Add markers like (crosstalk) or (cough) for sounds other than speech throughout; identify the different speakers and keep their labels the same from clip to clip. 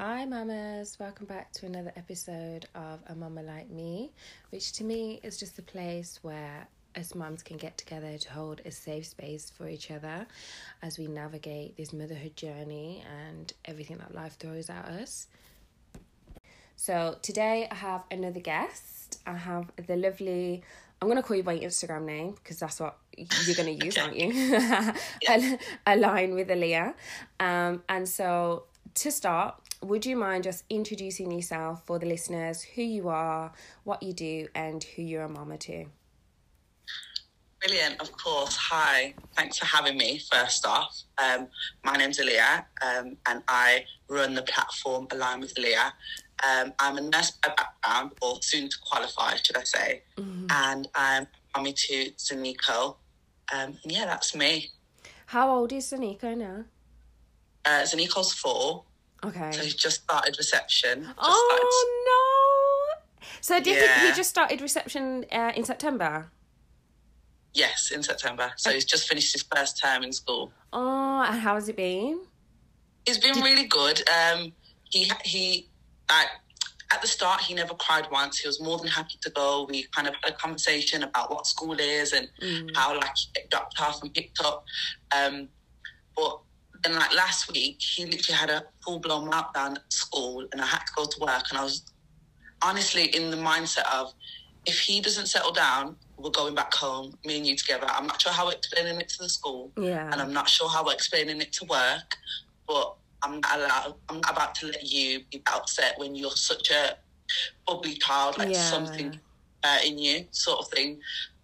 Speaker 1: Hi, mamas. Welcome back to another episode of A Mama Like Me, which to me is just a place where us mums can get together to hold a safe space for each other as we navigate this motherhood journey and everything that life throws at us. So, today I have another guest. I have the lovely, I'm going to call you by Instagram name because that's what you're going to use, aren't you? (laughs) Al- Align with Aliya. Um, and so, to start, would you mind just introducing yourself for the listeners, who you are, what you do, and who you're a mama to?
Speaker 2: Brilliant, of course. Hi, thanks for having me. First off, um, my name's Aliya, um, and I run the platform Align with Aliya. Um, I'm a nurse by background, or soon to qualify, should I say, and I'm mommy to Zaniko. Um, yeah, that's me.
Speaker 1: How old is Zaniko now?
Speaker 2: Uh, Zaniko's four,
Speaker 1: Okay.
Speaker 2: so he's just started reception. Just
Speaker 1: Oh no! So did he, he just started reception uh, in September?
Speaker 2: yes, in September. So he's just finished his first term in school.
Speaker 1: Oh, and how has it been?
Speaker 2: It's been really good. Um, he he, like at the start, he never cried once. He was more than happy to go. We kind of had a conversation about what school is and how like he get dropped off and picked up. Um, but then like last week, he literally had a full blown meltdown at school, and I had to go to work. And I was honestly in the mindset of if he doesn't settle down, we're going back home, me and you together. I'm not sure how we're explaining it to the school
Speaker 1: Yeah.
Speaker 2: and I'm not sure how we're explaining it to work, but I'm not allowed. I'm not about to let you be upset when you're such a bubbly child, like
Speaker 1: Yeah.
Speaker 2: something uh, in you, sort of thing.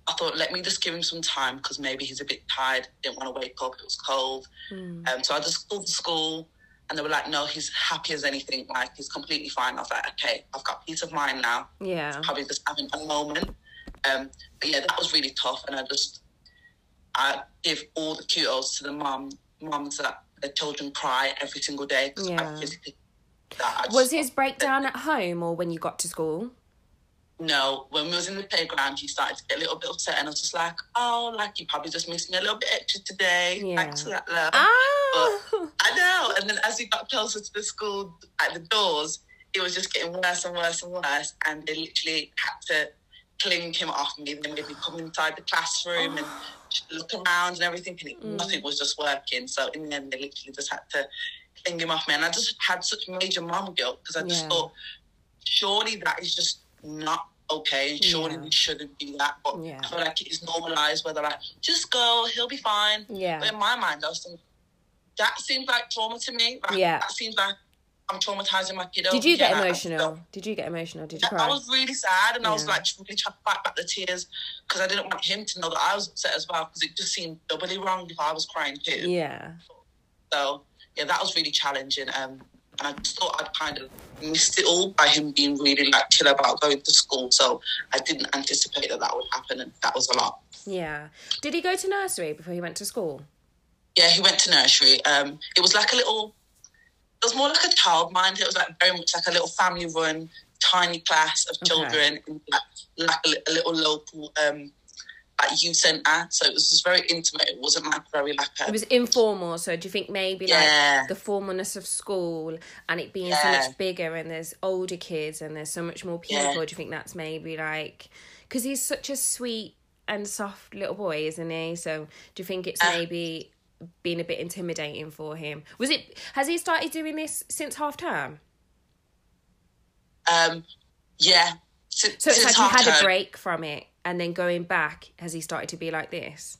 Speaker 2: I thought, let me just give him some time because maybe he's a bit tired. Didn't want to wake up. It was cold,
Speaker 1: Mm.
Speaker 2: um, so I just called the school, and they were like, "No, he's happy as anything. Like he's completely fine." I was like, "Okay, I've got peace of mind now."
Speaker 1: Yeah.
Speaker 2: probably just having a moment. Um, but yeah, that was really tough, and I just I give all the kudos to the mum mums that their children cry every single day because
Speaker 1: Yeah.
Speaker 2: I physically that. I
Speaker 1: Was his breakdown at home or when you got to school?
Speaker 2: No when we was in the playground he started to get a little bit upset and I was just like oh like you probably just missed me a little bit extra today
Speaker 1: Yeah.
Speaker 2: thanks for that love
Speaker 1: Ah.
Speaker 2: I know. And then as we got closer to the school at the doors, it was just getting worse and worse and worse. And they literally had to cling him off me. They made me come inside the classroom and look around and everything. And it,
Speaker 1: Mm.
Speaker 2: nothing was just working. So in the end, they literally just had to cling him off me. And I just had such major mom guilt because I just
Speaker 1: Yeah.
Speaker 2: thought, surely that is just not okay. And surely
Speaker 1: Yeah.
Speaker 2: we shouldn't do that. But
Speaker 1: Yeah.
Speaker 2: I feel like it is normalized where they're like, just go, he'll be fine.
Speaker 1: yeah But
Speaker 2: in my mind, I was thinking, that seems like trauma to me. Like,
Speaker 1: Yeah.
Speaker 2: That seems like I'm traumatizing my kiddo.
Speaker 1: Did you get
Speaker 2: Yeah, I-
Speaker 1: emotional? Did you get emotional? Did you cry?
Speaker 2: I, was really sad and I was like really trying to fight back the tears because I didn't want him to know that I was upset as well because it just seemed doubly wrong if I was crying too.
Speaker 1: Yeah.
Speaker 2: So yeah, that was really challenging. Um, and I just thought I'd kind of missed it all by him being really like chill about going to school. So I didn't anticipate that that would happen, and that was a lot.
Speaker 1: Yeah. Did he go to nursery before he went to school?
Speaker 2: Yeah, he went to nursery. Um, it was like a little. It was more like a child mind. It was like very much like a little family run, tiny class of
Speaker 1: Okay.
Speaker 2: children, in like, like a, a little local um, like youth centre. So it was just very intimate. It wasn't like very like a
Speaker 1: It was informal, so do you think maybe
Speaker 2: Yeah.
Speaker 1: like the formalness of school and it being so much bigger and there's older kids and there's so much more people,
Speaker 2: Yeah.
Speaker 1: do you think that's maybe like because he's such a sweet and soft little boy, isn't he? So do you think it's
Speaker 2: Uh.
Speaker 1: maybe been a bit intimidating for him? Was it has he started doing this since half term?
Speaker 2: um, yeah. Since,
Speaker 1: So it's like he had
Speaker 2: half-term.
Speaker 1: a break from it and then going back, has he started to be like this?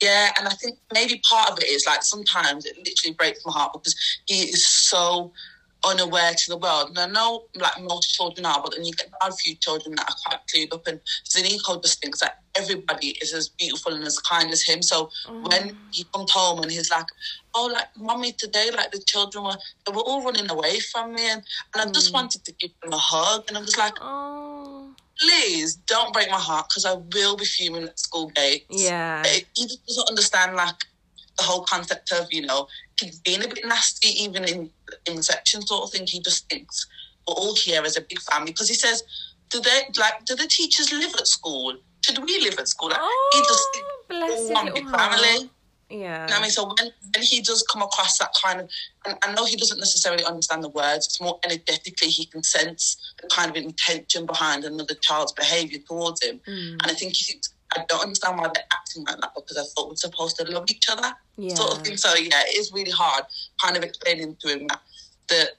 Speaker 2: Yeah, and I think maybe part of it is like sometimes it literally breaks my heart because he is so unaware to the world. And I know like most children are, but then you get a few children that are quite clued up and Zaniko just thinks that everybody is as beautiful and as kind as him. So oh. when he comes home and he's like, Oh, like mommy today, like the children were they were all running away from me and, and I just mm. wanted to give them a hug and i was like,
Speaker 1: Oh,
Speaker 2: please don't break my heart because I will be fuming at school gates
Speaker 1: yeah.
Speaker 2: he just doesn't understand like the whole concept of you know kids being a bit nasty even in in reception sort of thing. He just thinks we're all here as a big family because he says do they like do the teachers live at school? Should we live at school? Like, he just
Speaker 1: Oh,
Speaker 2: thinks
Speaker 1: bless
Speaker 2: we're
Speaker 1: his
Speaker 2: one big
Speaker 1: heart.
Speaker 2: family
Speaker 1: Yeah.
Speaker 2: You know I mean, so when, when he does come across that kind of, and I know he doesn't necessarily understand the words, it's more energetically he can sense the kind of intention behind another child's behaviour towards him.
Speaker 1: Mm.
Speaker 2: And I think he thinks, I don't understand why they're acting like that because I thought we're supposed to love each other,
Speaker 1: Yeah.
Speaker 2: sort of thing. So yeah, it is really hard, kind of explaining to him that the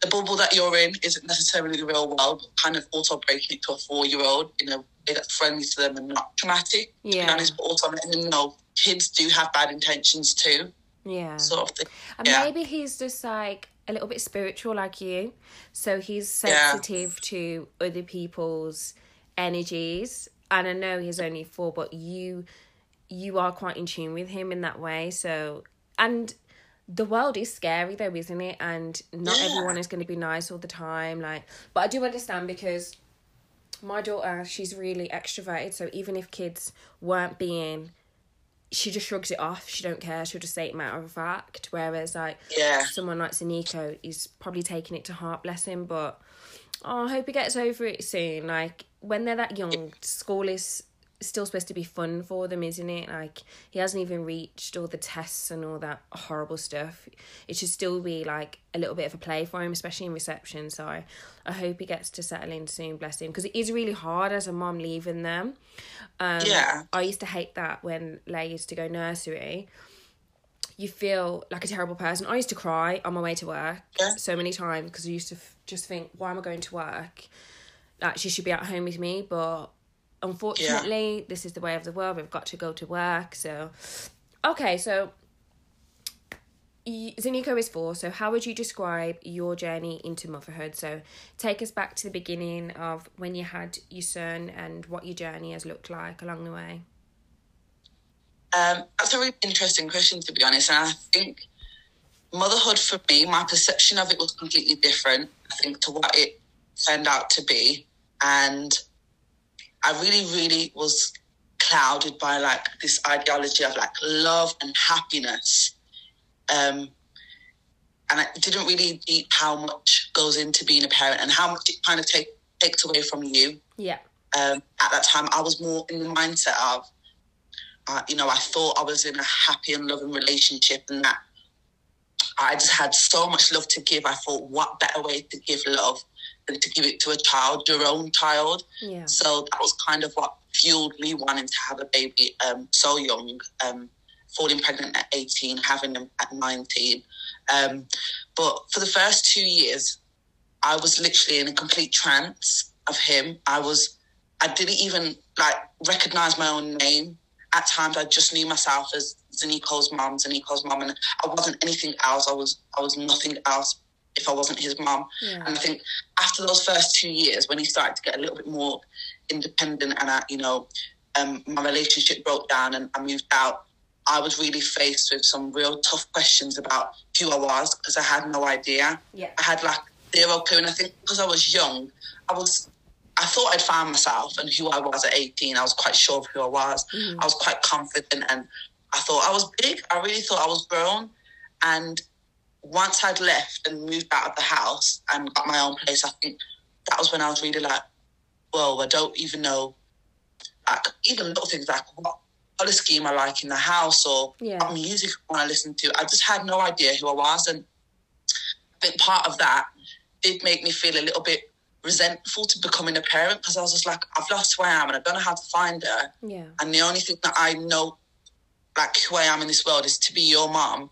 Speaker 2: the bubble that you're in isn't necessarily the real world, but kind of also breaking it to a four year old in a way that's friendly to them and not traumatic. To be
Speaker 1: Yeah.
Speaker 2: honest, but also letting them know kids do have bad intentions too,
Speaker 1: Yeah.
Speaker 2: sort of thing.
Speaker 1: And
Speaker 2: Yeah.
Speaker 1: maybe he's just like a little bit spiritual like you. So he's
Speaker 2: Yeah.
Speaker 1: sensitive to other people's energies. And I know he's only four, but you you are quite in tune with him in that way. So and the world is scary though, isn't it? And not
Speaker 2: Yeah.
Speaker 1: everyone is gonna be nice all the time. Like but I do understand because my daughter, she's really extroverted, so even if kids weren't being she just shrugs it off. She don't care. She'll just say it matter of fact. Whereas like
Speaker 2: Yeah.
Speaker 1: someone like Nico is probably taking it to heart, bless him. But oh, I hope he gets over it soon. Like when they're that young, school is still supposed to be fun for them, isn't it? Like he hasn't even reached all the tests and all that horrible stuff. It should still be like a little bit of a play for him, especially in reception. So I, I hope he gets to settle in soon, bless him, because it is really hard as a mom leaving them. Um,
Speaker 2: Yeah.
Speaker 1: I used to hate that when Leia used to go nursery. You feel like a terrible person. I used to cry on my way to work
Speaker 2: Yeah.
Speaker 1: so many times because I used to f- just think, why am I going to work? Like she should be at home with me, but unfortunately, this is the way of the world. We've got to go to work. So, okay, so y- is four. So, how would you describe your journey into motherhood? So, take us back to the beginning of when you had your son and what your journey has looked like along the way.
Speaker 2: Um, that's a really interesting question, to be honest. And I think motherhood for me, my perception of it was completely different, I think, to what it turned out to be. And I really, really was clouded by like this ideology of like love and happiness. Um, and I didn't really deep how much goes into being a parent and how much it kind of take, takes away from you
Speaker 1: Yeah.
Speaker 2: um, at that time, I was more in the mindset of, uh, you know, I thought I was in a happy and loving relationship and that I just had so much love to give. I thought, what better way to give love to give it to a child, your own child?
Speaker 1: Yeah.
Speaker 2: So that was kind of what fueled me wanting to have a baby um, so young, um, falling pregnant at 18, having them at 19. Um, but for the first two years, I was literally in a complete trance of him. I was, I didn't even like recognize my own name. At times, I just knew myself as Zaniko's mom, Zaniko's mom, and I wasn't anything else. I was, I was nothing else if I wasn't his mom.
Speaker 1: Yeah.
Speaker 2: And I think after those first two years, when he started to get a little bit more independent, and I, you know, um, my relationship broke down, and I moved out. I was really faced with some real tough questions about who I was because I had no idea.
Speaker 1: Yeah.
Speaker 2: I had like zero clue, and I think because I was young, I was. I thought I'd found myself and who I was at 18. I was quite sure of who I was. I was quite confident and I thought I was big. I really thought I was grown. And once I'd left and moved out of the house and got my own place, I think that was when I was really like, whoa, I don't even know, like, even little things like what color scheme I like in the house or
Speaker 1: Yeah.
Speaker 2: what music I want to listen to. I just had no idea who I was. And I think part of that did make me feel a little bit resentful to becoming a parent because I was just like, I've lost who I am and I don't know how to find her.
Speaker 1: Yeah.
Speaker 2: And the only thing that I know, like who I am in this world, is to be your mom.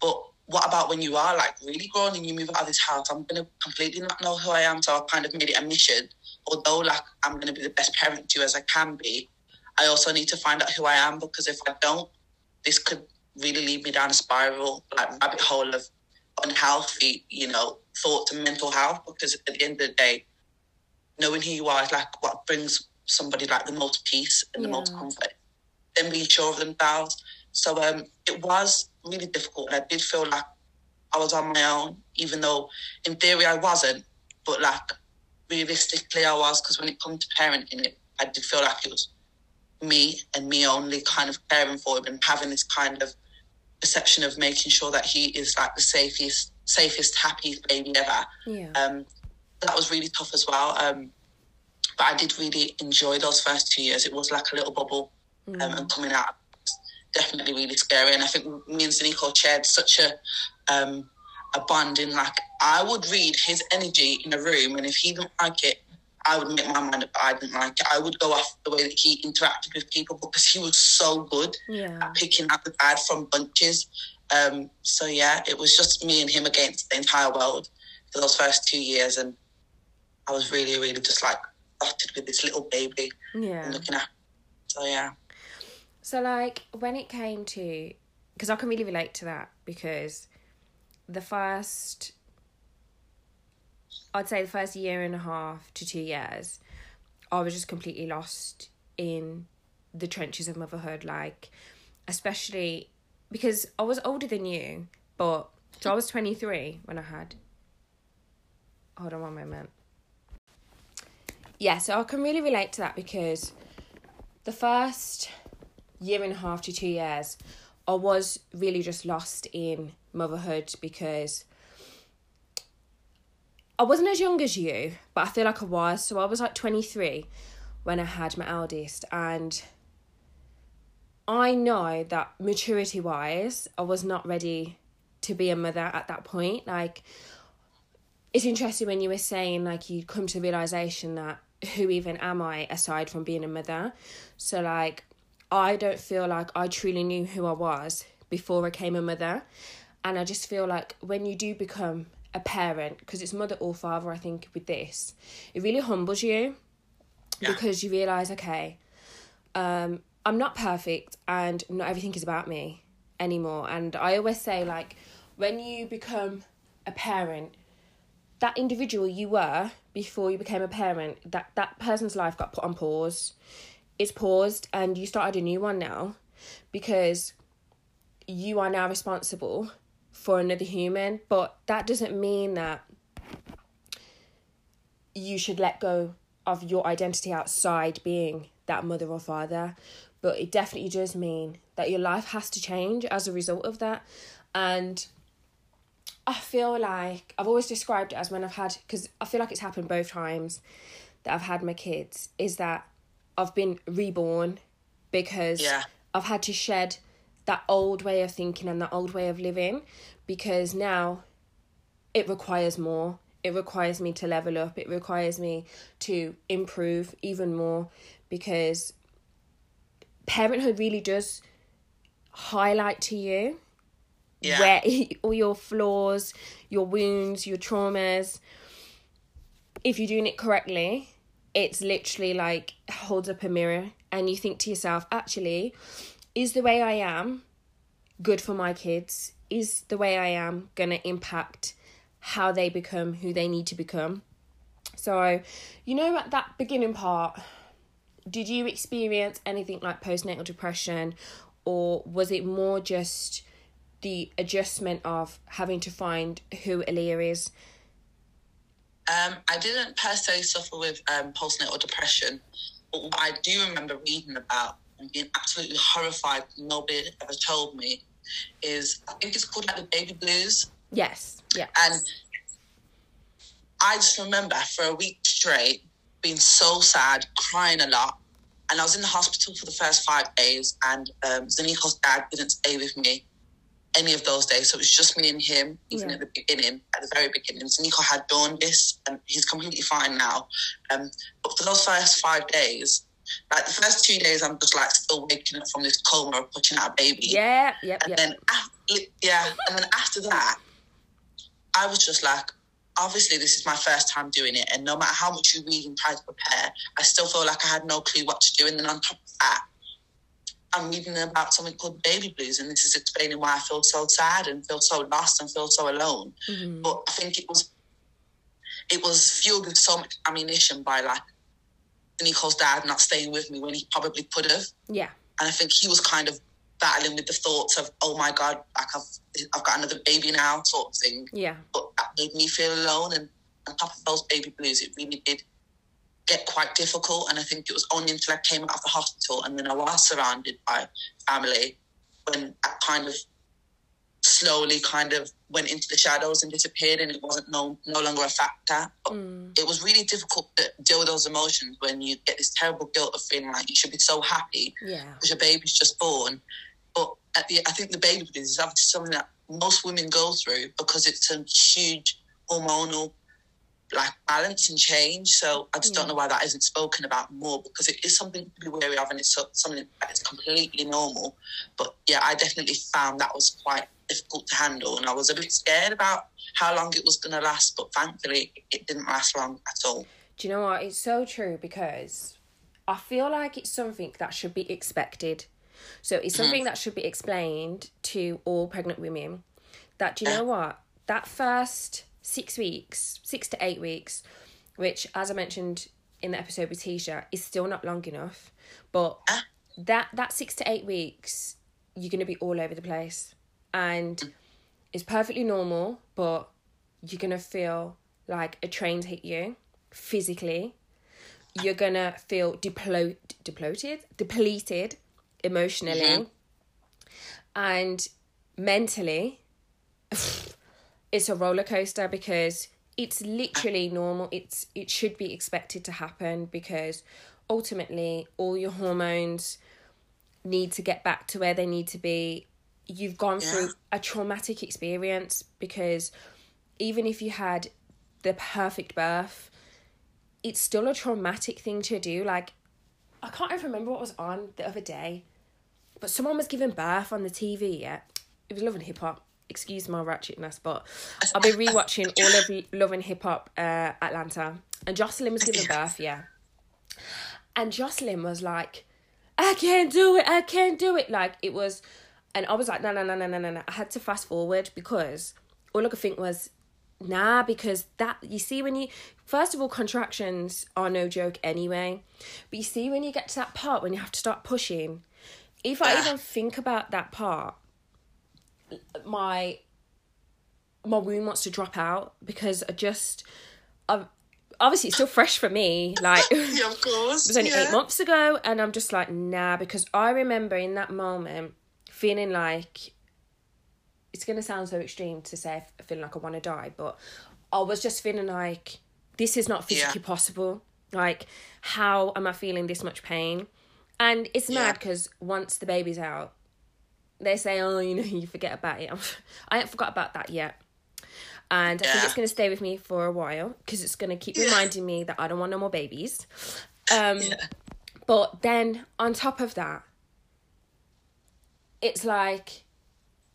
Speaker 2: But what about when you are like really grown and you move out of this house? I'm gonna completely not know who I am. So I've kind of made it a mission. Although like I'm gonna be the best parent to you as I can be, I also need to find out who I am because if I don't, this could really lead me down a spiral, like rabbit hole of unhealthy, you know, thoughts and mental health. Because at the end of the day, knowing who you are is like what brings somebody like the most peace and the most
Speaker 1: Yeah.
Speaker 2: comfort. Then being sure of themselves. So um, it was really difficult, and I did feel like I was on my own, even though in theory I wasn't. But like realistically, I was because when it comes to parenting, it I did feel like it was me and me only, kind of caring for him and having this kind of perception of making sure that he is like the safest, safest, happiest baby ever
Speaker 1: Yeah.
Speaker 2: um, that was really tough as well. Um, but I did really enjoy those first two years. It was like a little bubble, um, and coming out, definitely really scary. And I think me and Zaniko shared such a um, a bond in like I would read his energy in a room, and if he didn't like it, I would make my mind up. I didn't like it. I would go off the way that he interacted with people because he was so good
Speaker 1: Yeah.
Speaker 2: at picking out the bad from bunches. Um, so yeah, it was just me and him against the entire world for those first two years, and I was really, really just like dotted with this little baby
Speaker 1: Yeah.
Speaker 2: and looking at. So yeah,
Speaker 1: So, like, when it came to, because I can really relate to that because the first, I'd say the first year and a half to two years, I was just completely lost in the trenches of motherhood. Like, especially because I was older than you, but so I was 23 when I had. Hold on one moment. Yeah, so I can really relate to that because the first year and a half to two years, I was really just lost in motherhood because I wasn't as young as you, but I feel like I was. So I was like 23 when I had my eldest, and I know that maturity wise, I was not ready to be a mother at that point. Like, it's interesting when you were saying, like, you come to the realization that who even am I aside from being a mother? So, like, I don't feel like I truly knew who I was before I became a mother. And I just feel like when you do become a parent, because it's mother or father, I think, with this, it really humbles you
Speaker 2: Yeah.
Speaker 1: because you realize, okay, um, I'm not perfect and not everything is about me anymore. And I always say, like, when you become a parent, that individual you were before you became a parent, that, that person's life got put on pause. It's paused and you started a new one now because you are now responsible for another human. But that doesn't mean that you should let go of your identity outside being that mother or father. But it definitely does mean that your life has to change as a result of that. And I feel like I've always described it as when I've had, because I feel like it's happened both times that I've had my kids, is that I've been reborn because
Speaker 2: Yeah.
Speaker 1: I've had to shed that old way of thinking and that old way of living because now it requires more. It requires me to level up. It requires me to improve even more because parenthood really does highlight to you
Speaker 2: yeah,
Speaker 1: where (laughs) all your flaws, your wounds, your traumas. If you're doing it correctly, it's literally like holds up a mirror and you think to yourself, actually, is the way I am good for my kids? Is the way I am going to impact how they become who they need to become? So, you know, at that beginning part, did you experience anything like postnatal depression, or was it more just the adjustment of having to find who Aliya is?
Speaker 2: Um, I didn't per se suffer with um, postnatal depression, but what I do remember reading about and being absolutely horrified, nobody had ever told me, is I think it's called like the baby blues.
Speaker 1: Yes, yeah,
Speaker 2: And I just remember for a week straight being so sad, crying a lot. And I was in the hospital for the first five days, and um, Zaniko's dad didn't stay with me any of those days. So it was just me and him, even
Speaker 1: Yeah.
Speaker 2: at the beginning, at the very beginning. So Nico had done this, and he's completely fine now. Um, but for those first five days, like the first two days, I'm just like still waking up from this coma of pushing out a baby.
Speaker 1: yeah, yep,
Speaker 2: And then, af- yeah, and then after that, I was just like, obviously, this is my first time doing it, and no matter how much you read and try to prepare, I still feel like I had no clue what to do. And then on top of that, I'm reading about something called baby blues, and this is explaining why I feel so sad and feel so lost and feel so alone.
Speaker 1: Mhm.
Speaker 2: But I think it was, it was fueled with so much ammunition by like Nicole's dad not staying with me when he probably could have
Speaker 1: Yeah,
Speaker 2: and I think he was kind of battling with the thoughts of, oh my god, like I've I've got another baby now, sort of thing.
Speaker 1: yeah,
Speaker 2: But that made me feel alone, and on top of those baby blues, it really did get quite difficult. And I think it was only until I came out of the hospital and then I was surrounded by family when I kind of slowly kind of went into the shadows and disappeared, and it wasn't no no longer a factor.
Speaker 1: Mm,
Speaker 2: it was really difficult to deal with those emotions when you get this terrible guilt of feeling like you should be so happy
Speaker 1: yeah,
Speaker 2: because your baby's just born. But at the, I think the baby blues is obviously something that most women go through because it's a huge hormonal like balance and change. So I just don't know why that isn't spoken about more because it is something to be wary of and it's something that is completely normal. But yeah, I definitely found that was quite difficult to handle and I was a bit scared about how long it was going to last. But thankfully, it didn't last long at all.
Speaker 1: Do you know what? It's so true because I feel like it's something that should be expected. So it's
Speaker 2: Mm-hmm.
Speaker 1: something that should be explained to all pregnant women. That do you know what? That first six weeks, six to eight weeks, which as I mentioned in the episode with Tisha, is still not long enough. But
Speaker 2: Ah.
Speaker 1: that that six to eight weeks, you're gonna be all over the place. And it's perfectly normal, but you're gonna feel like a train's hit you physically. You're gonna feel deplo- depleted, depleted emotionally, and mentally. (sighs) It's a roller coaster because it's literally normal. It's it should be expected to happen because ultimately all your hormones need to get back to where they need to be. You've gone through a traumatic experience because even if you had the perfect birth, it's still a traumatic thing to do. Like, I can't even remember what was on the other day, but someone was giving birth on the TV. Yeah, it was Love and Hip Hop. Excuse my ratchetness, but I've been rewatching (laughs) all of Love and Hip Hop uh, Atlanta, and Joseline was giving birth. Yeah, and Joseline was like, "I can't do it. I can't do it." Like it was, and I was like, "No, no, no, no, no, no, no." I had to fast forward because all I could think was, Nah, because that you see when you first of all contractions are no joke anyway. But you see when you get to that part when you have to start pushing, if I even think about that part, my my womb wants to drop out because I just i obviously it's still fresh for me. Like (laughs)
Speaker 2: Yeah, of course.
Speaker 1: it was only
Speaker 2: yeah.
Speaker 1: eight months ago, and I'm just like, nah, because I remember in that moment feeling like it's gonna sound so extreme to say feeling like I want to die, but I was just feeling like this is not physically
Speaker 2: Yeah.
Speaker 1: possible. Like, how am I feeling this much pain? And it's mad because once the baby's out, they say, oh, you know, (laughs) you forget about it. (laughs) I haven't forgot about that yet. And I think it's going to stay with me for a while because it's going to keep reminding me that I don't want no more babies. Um, But then on top of that, it's like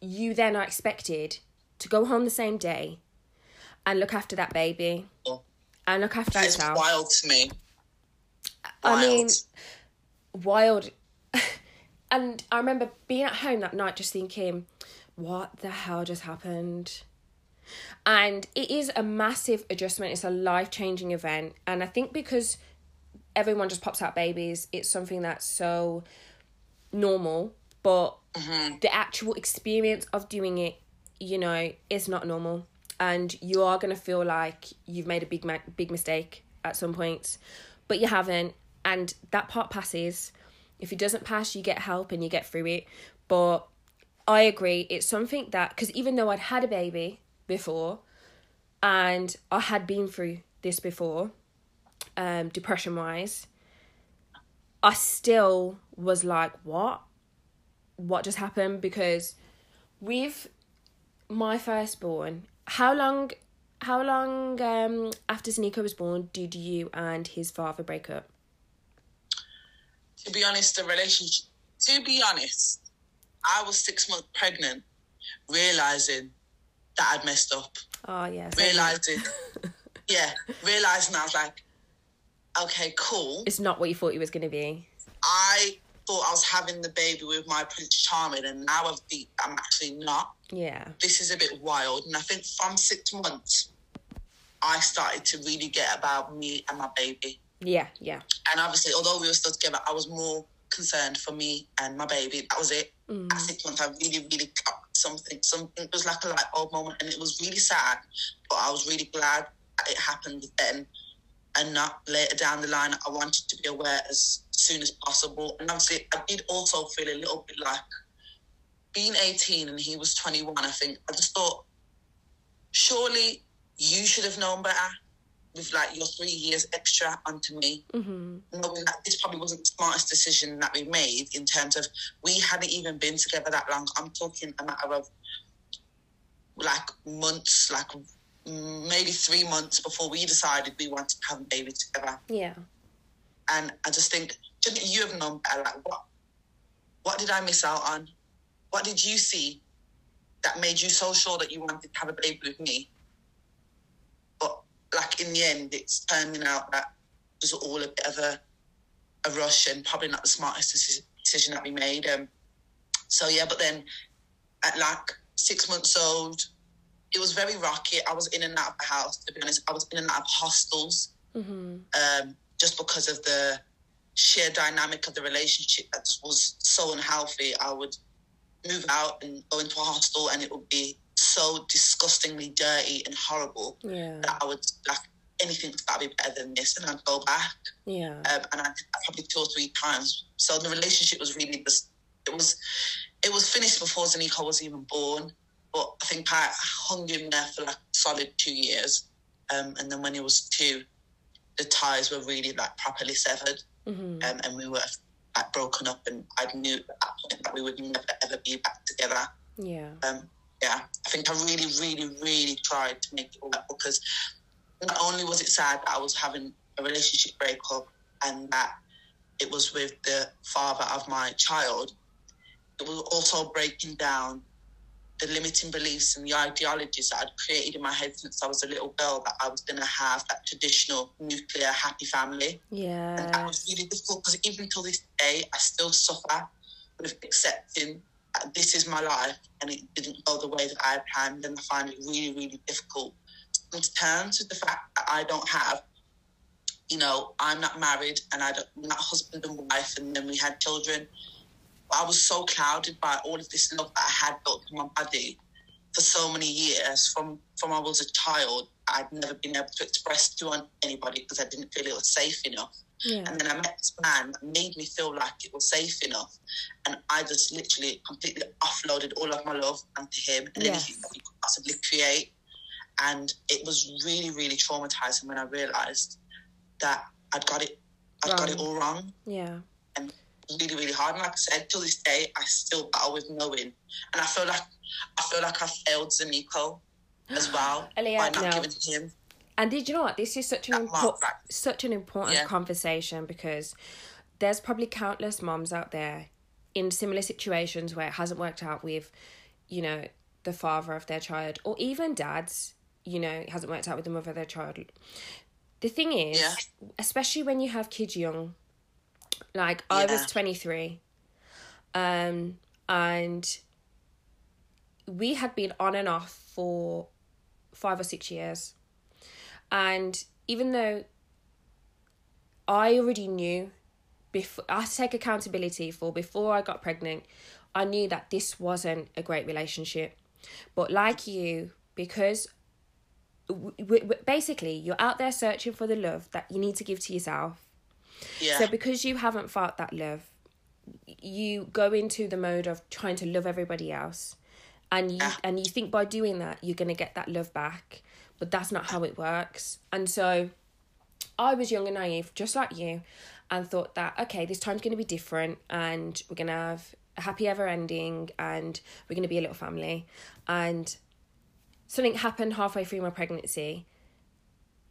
Speaker 1: you then are expected to go home the same day and look after that baby and look after
Speaker 2: It's
Speaker 1: yourself.
Speaker 2: wild to me.
Speaker 1: I mean,
Speaker 2: Wild. (laughs)
Speaker 1: and I remember being at home that night just thinking, what the hell just happened? And it is a massive adjustment. It's a life changing event. And I think because everyone just pops out babies, it's something that's so normal. But mm-hmm. the actual experience of doing it, you know, is not normal. And you are going to feel like you've made a big, ma- big mistake at some point, but you haven't. And that part passes. If it doesn't pass, you get help and you get through it. But I agree, it's something that, because even though I'd had a baby before and I had been through this before, um, depression wise, I still was like, what? What just happened? Because with my firstborn, how long how long um after Nico was born did you and his father break up?
Speaker 2: To be honest, the relationship. To be honest, I was six months pregnant, realizing that I'd messed up.
Speaker 1: Oh yeah.
Speaker 2: Realizing, (laughs) yeah, realizing I was like, okay, cool.
Speaker 1: it's not what you thought it was gonna be.
Speaker 2: I thought I was having the baby with my Prince Charming, and now I've beat. I'm actually not.
Speaker 1: Yeah.
Speaker 2: This is a bit wild, and I think from six months, I started to really get about me and my baby.
Speaker 1: Yeah, yeah.
Speaker 2: And obviously, although we were still together, I was more concerned for me and my baby. That was it.
Speaker 1: Mm.
Speaker 2: At six months, I really, really got something. Something it was like a light bulb moment, and it was really sad. But I was really glad that it happened then, and not later down the line. I wanted to be aware as soon as possible. And obviously, I did also feel a little bit like being 18 and he was 21. I think I just thought, surely you should have known better. With like your three years extra onto me,
Speaker 1: Mm-hmm.
Speaker 2: knowing that this probably wasn't the smartest decision that we made in terms of we hadn't even been together that long. I'm talking a matter of like months, like maybe three months before we decided we wanted to have a baby together.
Speaker 1: Yeah.
Speaker 2: And I just think, shouldn't you have known better? Like, what, what did I miss out on? What did you see that made you so sure that you wanted to have a baby with me? Like in the end, it's turning out that it was all a bit of a, a rush and probably not the smartest decision that we made. Um, so yeah, but then at like six months old, it was very rocky. I was in and out of the house. To be honest, I was in and out of hostels
Speaker 1: Mm-hmm.
Speaker 2: um, just because of the sheer dynamic of the relationship that was so unhealthy. I would move out and go into a hostel, and it would be so disgustingly dirty and horrible
Speaker 1: Yeah.
Speaker 2: that I would like anything's got to be better than this, and I'd go back.
Speaker 1: Yeah.
Speaker 2: Um, and I that probably two or three times. So the relationship was really just it was it was finished before Zaniko was even born. But I think I hung him there for like a solid two years. Um, and then when he was two, the ties were really like properly severed.
Speaker 1: Mm-hmm.
Speaker 2: Um, and we were like broken up and I knew at that point that we would never ever be back together.
Speaker 1: Yeah.
Speaker 2: Um, yeah, I think I really, really, really tried to make it work because not only was it sad that I was having a relationship breakup and that it was with the father of my child, it was also breaking down the limiting beliefs and the ideologies that I'd created in my head since I was a little girl that I was going to have that traditional nuclear happy family. Yeah. And that was really difficult because even till this day, I still suffer with accepting this is my life and it didn't go the way that I planned. And I find it really, really difficult to to terms with the fact that I don't have, you know, I'm not married and I don't, I'm not husband and wife, and then we had children. I was so clouded by all of this love that I had built in my body for so many years from from I was a child. I'd never been able to express to anybody because I didn't feel it was safe enough.
Speaker 1: Yeah.
Speaker 2: And then I met this man that made me feel like it was safe enough. And I just literally completely offloaded all of my love onto him and
Speaker 1: Yes.
Speaker 2: anything that we could possibly create. And it was really, really traumatizing when I realized that I'd got it, I'd got it all wrong.
Speaker 1: Yeah.
Speaker 2: And really, really hard. And like I said, till this day, I still battle with knowing. And I feel like I feel like I failed Zaniko as (gasps) well by not
Speaker 1: no.
Speaker 2: giving to him.
Speaker 1: And did you know what? This is such an important, such an important
Speaker 2: Yeah.
Speaker 1: conversation because there's probably countless moms out there in similar situations where it hasn't worked out with, you know, the father of their child, or even dads. You know, it hasn't worked out with the mother of their child. The thing is,
Speaker 2: Yeah.
Speaker 1: especially when you have kids young, like I was twenty three, um, and we had been on and off for five or six years. And even though I already knew before I take accountability for before I got pregnant, I knew that this wasn't a great relationship. But like you, because w- w- basically you're out there searching for the love that you need to give to yourself.
Speaker 2: Yeah.
Speaker 1: So because you haven't felt that love, you go into the mode of trying to love everybody else. And you
Speaker 2: Yeah.
Speaker 1: and you think by doing that you're gonna get that love back. But that's not how it works. And so I was young and naive, just like you, and thought that okay, this time's gonna be different and we're gonna have a happy ever ending and we're gonna be a little family. And something happened halfway through my pregnancy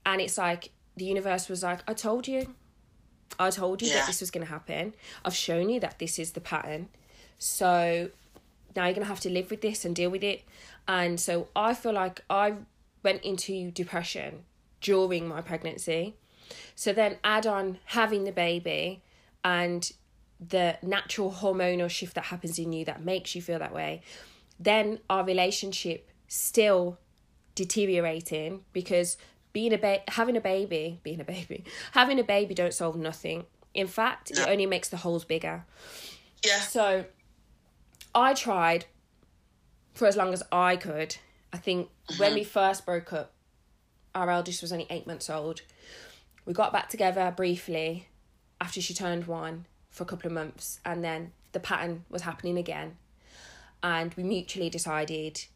Speaker 1: and it's like the universe was like, I told you. I told you
Speaker 2: Yeah.
Speaker 1: that this was going to happen. I've shown you that this is the pattern. So now you're going to have to live with this and deal with it. And so I feel like I went into depression during my pregnancy. So then add on having the baby and the natural hormonal shift that happens in you that makes you feel that way. Then our relationship still deteriorating because being a ba- having a baby, being a baby, (laughs) having a baby don't solve nothing. In fact, it only makes the holes bigger.
Speaker 2: yeah.
Speaker 1: So I tried for as long as I could. I think uh-huh. when we first broke up, our eldest was only eight months old. We got back together briefly after she turned one for a couple of months, and then the pattern was happening again. And we mutually decided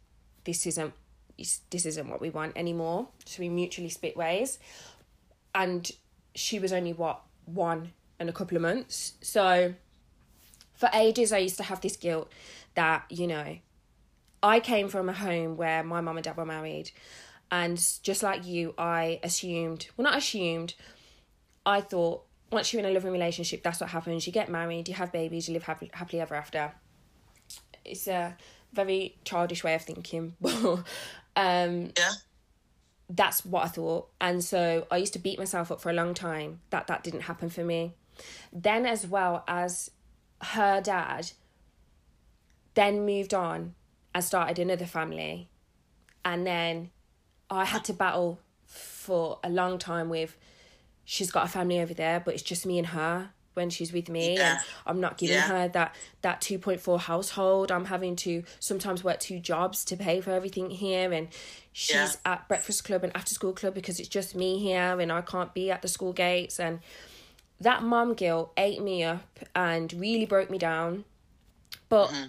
Speaker 1: this isn't this isn't what we want anymore. So we mutually split ways. and she was only what one and a couple of months. So for ages, I used to have this guilt that you know, I came from a home where my mum and dad were married, and just like you, I assumed well, not assumed, I thought once you're in a loving relationship, that's what happens. You get married, you have babies, you live happily, happily ever after. It's a very childish way of thinking, (laughs) but um,
Speaker 2: Yeah.
Speaker 1: that's what I thought. And so I used to beat myself up for a long time that that didn't happen for me. Then, as well as her dad, then moved on and started another family. And then I had to battle for a long time with she's got a family over there, but it's just me and her when she's with me
Speaker 2: Yeah.
Speaker 1: and I'm not giving
Speaker 2: Yeah.
Speaker 1: her that that 2.4 household I'm having to sometimes work two jobs to pay for everything here and she's
Speaker 2: Yeah.
Speaker 1: at breakfast club and after school club because it's just me here and I can't be at the school gates and that mom guilt ate me up and really broke me down but mm-hmm.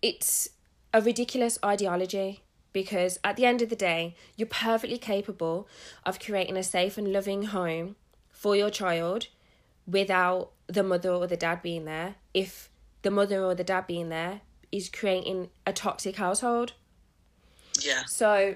Speaker 1: it's a ridiculous ideology because at the end of the day you're perfectly capable of creating a safe and loving home for your child without the mother or the dad being there if the mother or the dad being there is creating a toxic household
Speaker 2: Yeah.
Speaker 1: so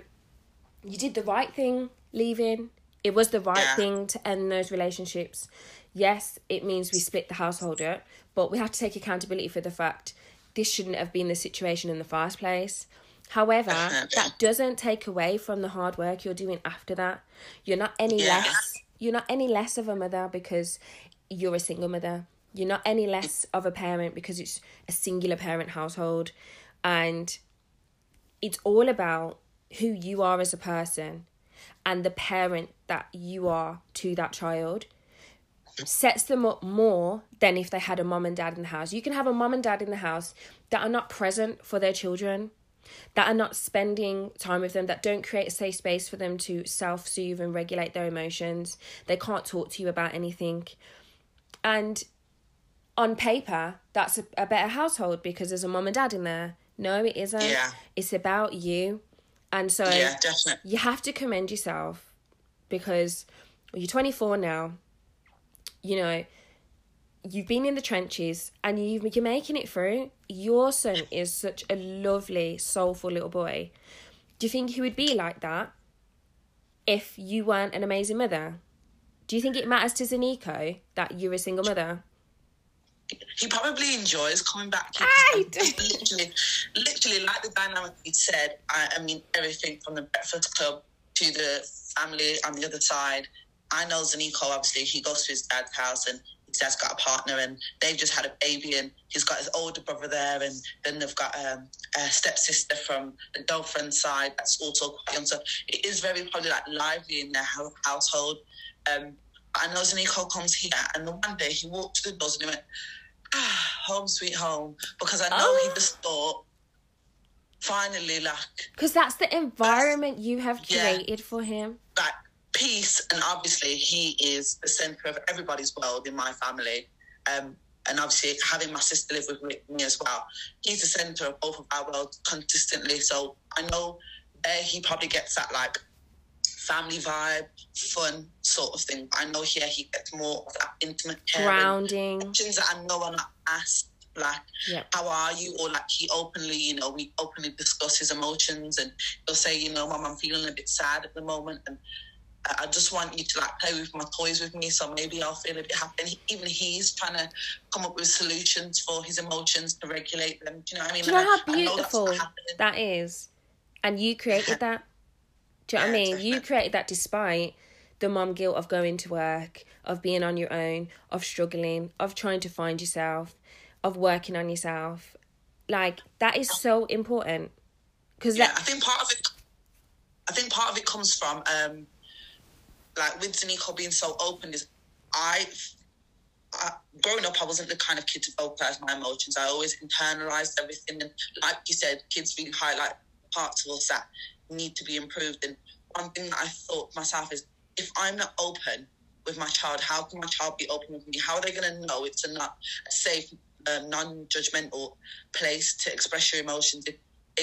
Speaker 1: you did the right thing leaving. It was the right
Speaker 2: Yeah.
Speaker 1: thing to end those relationships. Yes, it means we split the household up, but we have to take accountability for the fact this shouldn't have been the situation in the first place. However,
Speaker 2: uh-huh.
Speaker 1: that doesn't take away from the hard work you're doing after that. You're not any
Speaker 2: Yeah.
Speaker 1: less you're not any less of a mother because you're a single mother. You're not any less of a parent because it's a singular parent household. And it's all about who you are as a person and the parent that you are to that child sets them up more than if they had a mom and dad in the house. You can have a mom and dad in the house that are not present for their children, that are not spending time with them, that don't create a safe space for them to self soothe and regulate their emotions. They can't talk to you about anything. And on paper, that's a, a better household because there's a mom and dad in there. No, it isn't.
Speaker 2: Yeah.
Speaker 1: It's about you. And so
Speaker 2: Yeah, definitely.
Speaker 1: you have to commend yourself because you're 24 now. You know, you've been in the trenches and you you're making it through. Your son is such a lovely, soulful little boy. Do you think he would be like that if you weren't an amazing mother? Do you think it matters to Zaniko that you're a single mother?
Speaker 2: He probably enjoys coming back. (laughs)
Speaker 1: Does.
Speaker 2: literally, literally, like the dynamic you said. I, I mean, everything from the breakfast club to the family on the other side. I know Zaniko. Obviously, he goes to his dad's house, and his dad's got a partner, and they've just had a baby, and he's got his older brother there, and then they've got um, a stepsister from the girlfriend's side that's also quite young. So it is very probably like lively in their household. Um, I know Zaniko comes here, and the one day he walked to the doors and he went, ah, "Home, sweet home," because I know
Speaker 1: Oh.
Speaker 2: he just thought, finally, like,
Speaker 1: Because that's the environment you have
Speaker 2: Yeah.
Speaker 1: created for him.
Speaker 2: like peace, and obviously he is the center of everybody's world in my family. Um, and obviously having my sister live with me- as well, he's the center of both of our worlds consistently. So I know there he probably gets that like family vibe, fun sort of thing. I know here he gets more of that intimate care
Speaker 1: Grounding.
Speaker 2: questions that I know are not asked, like
Speaker 1: Yeah.
Speaker 2: how are you, or like he openly, you know, we openly discuss his emotions, and he'll say, you know, mom, I'm feeling a bit sad at the moment, and I just want you to like play with my toys with me, so maybe I'll feel a bit happy. And he, even he's trying to come up with solutions for his emotions to regulate them. Do you know what I mean?
Speaker 1: Do you know how
Speaker 2: I- I know
Speaker 1: beautiful that is? And you created (laughs) that. Do you know what I mean? You created that despite the mom guilt of going to work, of being on your own, of struggling, of trying to find yourself, of working on yourself. Like that is so important. Because
Speaker 2: Yeah,
Speaker 1: that
Speaker 2: I think part of it. I think part of it comes from um, like with Zaniko being so open. Is I, I growing up, I wasn't the kind of kid to vocalize my emotions. I always internalized everything, and like you said, kids really highlight parts of us that need to be improved. And one thing that I thought myself is, if I'm not open with my child, how can my child be open with me? How are they going to know it's a not a safe, um, non-judgmental place to express your emotions? If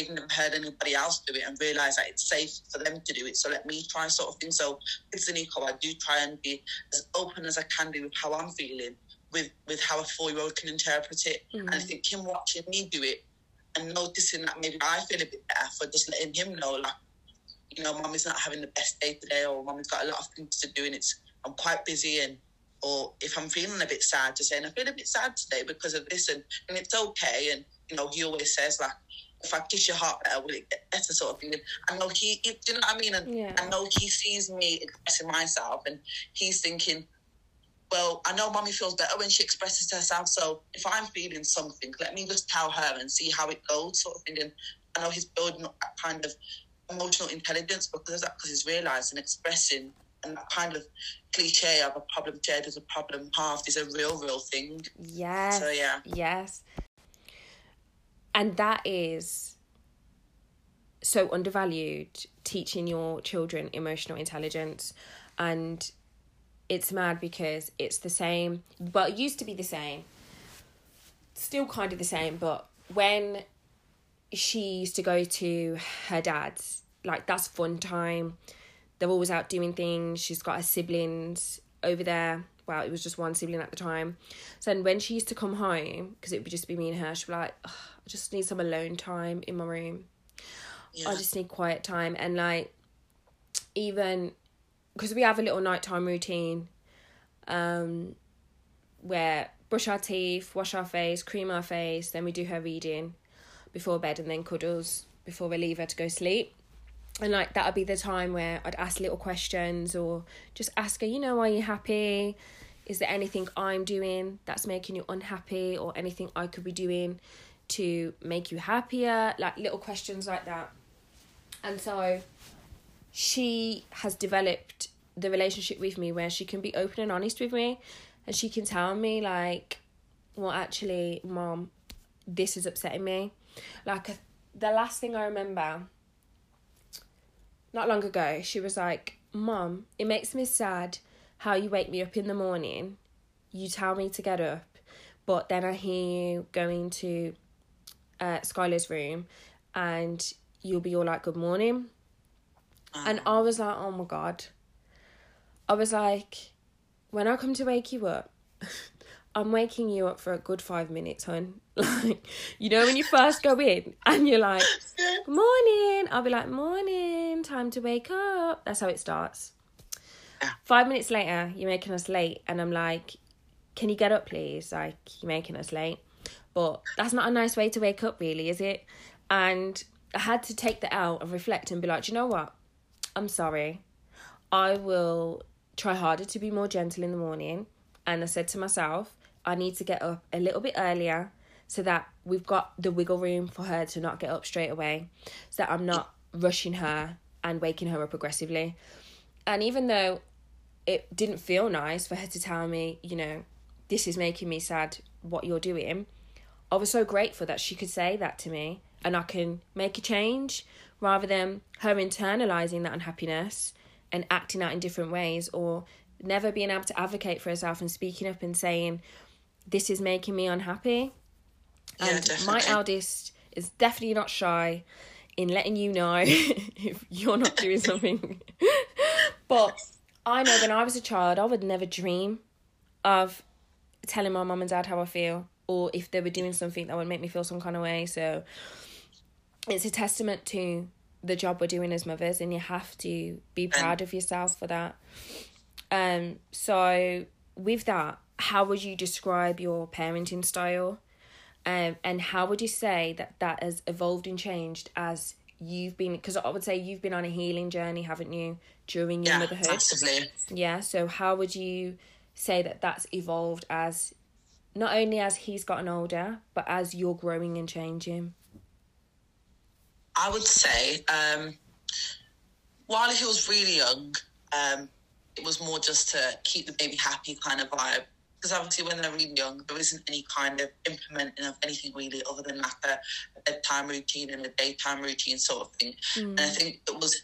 Speaker 2: never heard anybody else do it and realize that it's safe for them to do it. So let me try sort of thing. So with Nico, I do try and be as open as I can be with how I'm feeling, with with how a four year old can interpret it. Mm-hmm. And I think him watching me do it and noticing that maybe I feel a bit better for just letting him know like, you know, mommy's not having the best day today or mommy's got a lot of things to do and it's I'm quite busy and or if I'm feeling a bit sad, just saying I feel a bit sad today because of this and, and it's okay and you know, he always says like if I kiss your heart better, will it get better sort of thing. And I know he, do you know what I mean? And yeah. I know he sees me expressing myself and he's thinking, well, I know mommy feels better when she expresses herself. So if I'm feeling something, let me just tell her and see how it goes, sort of thing. And I know he's building up that kind of emotional intelligence because of that, because he's realizing expressing and that kind of cliche of a problem shared is a problem halved is a real, real thing.
Speaker 1: Yes.
Speaker 2: So yeah.
Speaker 1: Yes and that is so undervalued teaching your children emotional intelligence. And it's mad because it's the same well it used to be the same still kind of the same but when she used to go to her dad's like that's fun time. They're always out doing things. She's got her siblings over there well it was just one sibling at the time so when she used to come home because it would just be me and her she'd be like I just need some alone time in my room. Yeah. I just need quiet time and like even because we have a little nighttime routine um where brush our teeth, wash our face, cream our face, then we do her reading before bed and then cuddles before we leave her to go sleep. And like that would be the time where I'd ask little questions or just ask her, you know, are you happy? Is there anything I'm doing that's making you unhappy or anything I could be doing to make you happier, like little questions like that. And so she has developed the relationship with me where she can be open and honest with me and she can tell me like well actually mom this is upsetting me like the last thing i remember not long ago she was like mom it makes me sad how you wake me up in the morning you tell me to get up but then i hear you going to uh, Skylar's room and you'll be all like, good morning. And I was like, oh my God. I was like, when I come to wake you up, I'm waking you up for a good five minutes, hon. (laughs) Like, you know, when you first go in and you're like, good (laughs) morning. I'll be like, morning, time to wake up. That's how it starts. Five minutes later, you're making us late. And I'm like, can you get up, please? Like, you're making us late. But that's not a nice way to wake up, really, is it? And I had to take that out and reflect and be like, you know what? I'm sorry. I will try harder to be more gentle in the morning. And I said to myself, I need to get up a little bit earlier so that we've got the wiggle room for her to not get up straight away, so that I'm not rushing her and waking her up aggressively. And even though it didn't feel nice for her to tell me, you know, this is making me sad, what you're doing, I was so grateful that she could say that to me and I can make a change rather than her internalizing that unhappiness and acting out in different ways or never being able to advocate for herself and speaking up and saying, This is making me unhappy. And
Speaker 2: definitely.
Speaker 1: my eldest is definitely not shy in letting you know (laughs) if you're not doing something. (laughs) but I know when I was a child, I would never dream of telling my mum and dad how I feel or if they were doing something that would make me feel some kind of way. So it's a testament to the job we're doing as mothers, and you have to be proud of yourself for that. Um, so with that, how would you describe your parenting style? Um, and how would you say that that has evolved and changed as you've been? Because I would say you've been on a healing journey, haven't you, during your
Speaker 2: yeah,
Speaker 1: motherhood?
Speaker 2: Absolutely.
Speaker 1: Yeah. So how would you say that that's evolved as not only as he's gotten older, but as you're growing and changing?
Speaker 2: I would say, um, while he was really young, um, it was more just to keep the baby happy kind of vibe. Because obviously, when they're really young, there isn't any kind of implementing of anything really other than like a, bedtime routine and a daytime routine sort of thing. Mm. And I think it was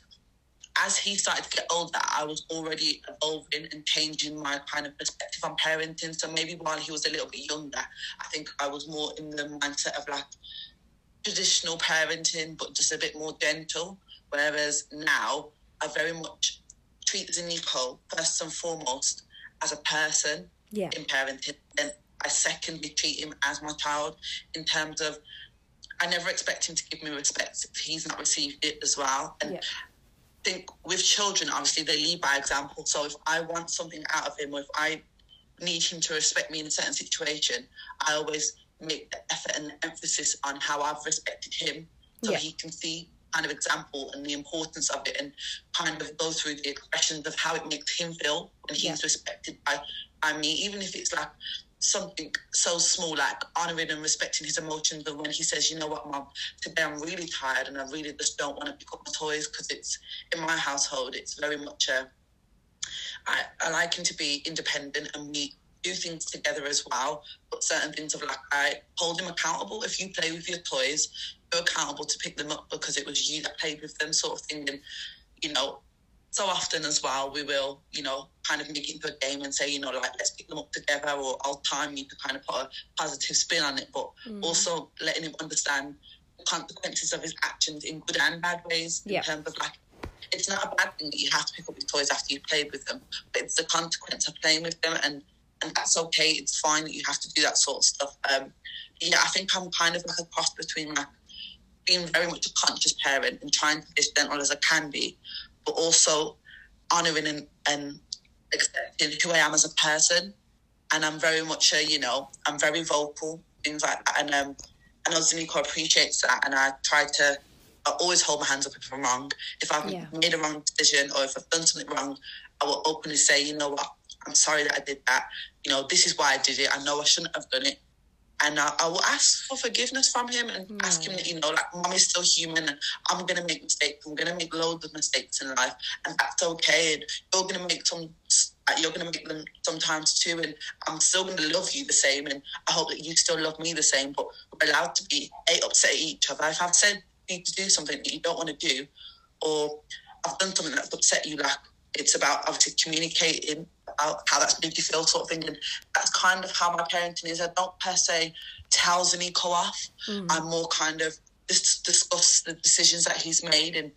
Speaker 2: as he started to get older, I was already evolving and changing my kind of perspective on parenting. So maybe while he was a little bit younger, I think I was more in the mindset of like, traditional parenting, but just a bit more gentle. Whereas now, I very much treat Zaniko first and foremost as a person
Speaker 1: yeah.
Speaker 2: in parenting. And I secondly treat him as my child in terms of I never expect him to give me respect if he's not received it as well. And
Speaker 1: Yeah.
Speaker 2: I think with children, obviously they lead by example. So if I want something out of him, or if I need him to respect me in a certain situation, I always make the effort and the emphasis on how I've respected him, so
Speaker 1: Yeah.
Speaker 2: he can see kind of example and the importance of it, and kind of go through the expressions of how it makes him feel when he's
Speaker 1: Yeah.
Speaker 2: respected by by me, even if it's like something so small like honoring and respecting his emotions and when he says you know what mom today i'm really tired and i really just don't want to pick up my toys because it's in my household it's very much a I, I like him to be independent and we do things together as well but certain things of like i hold him accountable. If you play with your toys you're accountable to pick them up because it was you that played with them sort of thing and you know so often as well, we will, you know, kind of make it into a game and say, you know, like, let's pick them up together or I'll time you to kind of put a positive spin on it, but
Speaker 1: Mm.
Speaker 2: also letting him understand the consequences of his actions in good and bad ways
Speaker 1: Yeah.
Speaker 2: in terms of like, it's not a bad thing that you have to pick up your toys after you've played with them, but it's the consequence of playing with them and and that's okay. It's fine that you have to do that sort of stuff. Um, yeah, I think I'm kind of like a cross between like being very much a conscious parent and trying to be as gentle as I can be, but also honouring and, and accepting who I am as a person. And I'm very much a, you know, I'm very vocal, things like that. And um, I know Zaniko appreciates that. And I try to, I always hold my hands up if I'm wrong. If I've
Speaker 1: Yeah.
Speaker 2: made a wrong decision or if I've done something wrong, I will openly say, you know what, I'm sorry that I did that. You know, this is why I did it. I know I shouldn't have done it and I, I will ask for forgiveness from him and ask him that you know like mom is still human and i'm gonna make mistakes. I'm gonna make loads of mistakes in life and that's okay. And you're gonna make some you're gonna make them sometimes too. And i'm still gonna love you the same and i hope that you still love me the same. But we're allowed to be a upset at each other. If i've said you need to do something that you don't want to do or i've done something that's upset you like it's about obviously communicating about how that's made you feel sort of thing. And that's kind of how my parenting is. I don't per se tell Zaniko off.
Speaker 1: Mm.
Speaker 2: i'm more kind of dis- discuss the decisions that he's made and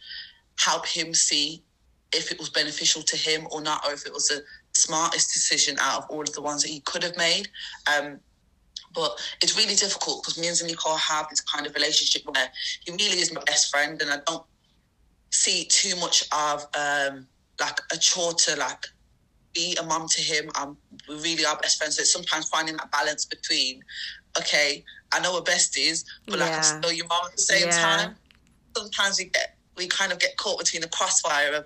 Speaker 2: help him see if it was beneficial to him or not or if it was the smartest decision out of all of the ones that he could have made. Um, but it's really difficult because me and Zaniko have this kind of relationship where he really is my best friend and I don't see too much of um, like a chore to like be a mum to him. Um, we really are best friends. So it's sometimes finding that balance between, okay, I know we're besties, but like I'm still your mum at the same
Speaker 1: Yeah.
Speaker 2: time. Sometimes we get we kind of get caught between the crossfire of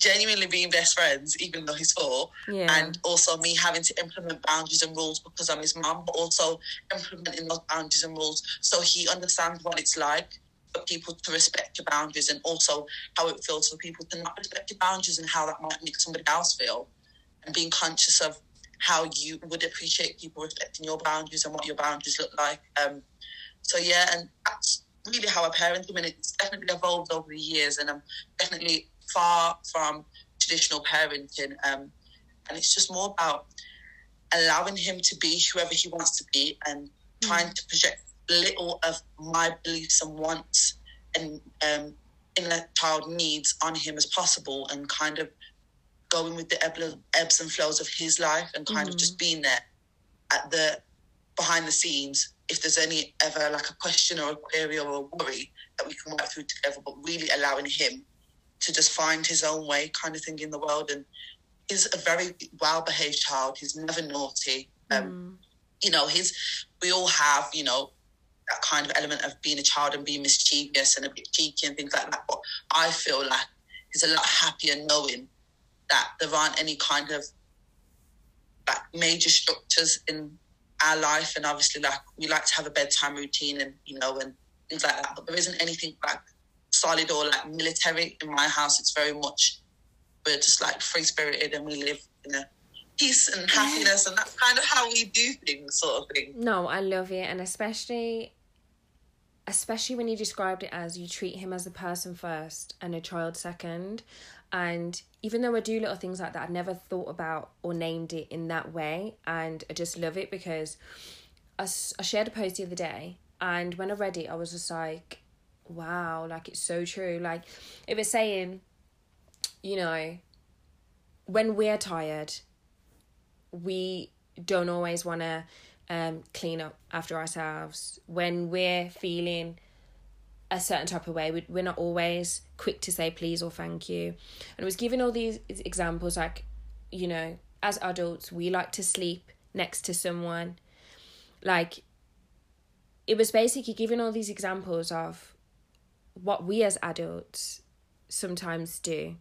Speaker 2: genuinely being best friends, even though he's four,
Speaker 1: Yeah.
Speaker 2: and also me having to implement boundaries and rules because I'm his mum, but also implementing those boundaries and rules so he understands what it's like for people to respect your boundaries and also how it feels for people to not respect your boundaries and how that might make somebody else feel. And being conscious of how you would appreciate people respecting your boundaries and what your boundaries look like. Um, so yeah, and that's really how I parent him, and it's definitely evolved over the years, and I'm definitely far from traditional parenting. Um, and it's just more about allowing him to be whoever he wants to be and trying to project little of my beliefs and wants and um, inner child needs on him as possible and kind of going with the ebbs and flows of his life and kind of
Speaker 1: Mhm.
Speaker 2: just being there at the behind the scenes if there's any ever like a question or a query or a worry that we can work through together but really allowing him to just find his own way kind of thing in the world and he's a very well behaved child he's never naughty um,
Speaker 1: Mm.
Speaker 2: you know, his we all have, you know, that kind of element of being a child and being mischievous and a bit cheeky and things like that. But I feel like he's a lot happier knowing that there aren't any kind of like major structures in our life and obviously like we like to have a bedtime routine and you know and things like that. But there isn't anything like solid or like military in my house. It's very much we're just like free spirited and we live in a peace and happiness and that's kind of how we do things sort of thing.
Speaker 1: No, I love it, and especially, especially when you described it as you treat him as a person first and a child second, and even though I do little things like that, I never thought about or named it in that way, and I just love it because I shared a post the other day, And when I read it, I was just like, wow, like it's so true. Like it was saying, you know, when we're tired, we don't always want to um, clean up after ourselves. When we're feeling a certain type of way, we, we're not always quick to say please or thank you. And it was giving all these examples like, you know, as adults, we like to sleep next to someone. Like, it was basically giving all these examples of what we as adults sometimes do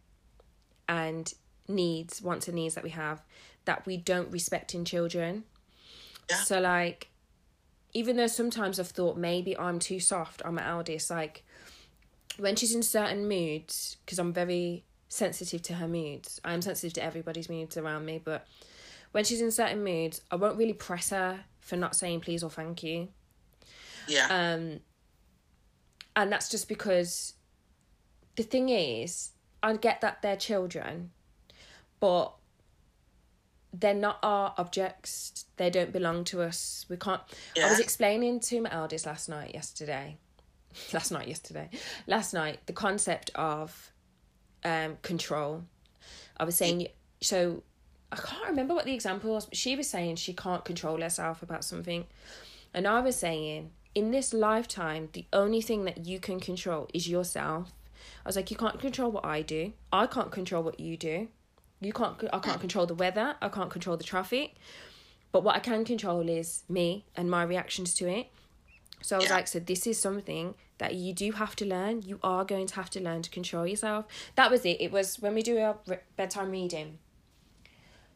Speaker 1: and needs, wants and needs that we have that we don't respect in children. Yeah. So, like, even though sometimes I've thought maybe I'm too soft on my eldest, like, when she's in certain moods, because I'm very sensitive to her moods, I'm sensitive to everybody's moods around me, but when she's in certain moods, I won't really press her for not saying please or thank you.
Speaker 2: Yeah.
Speaker 1: Um, and that's just because the thing is, I get that they're children, but they're not our objects. They don't belong to us. We can't. Yeah. I was explaining to my eldest last night, yesterday, (laughs) last night, yesterday, last night, the concept of um, control. I was saying, so I can't remember what the example was, but she was saying she can't control herself about something. And I was saying, in this lifetime, the only thing that you can control is yourself. I was like, you can't control what I do. I can't control what you do. You can't. I can't control the weather. I can't control the traffic. But what I can control is me and my reactions to it. So I was yeah. like, so this is something that you do have to learn. You are going to have to learn to control yourself. That was it. It was when we do our bedtime reading.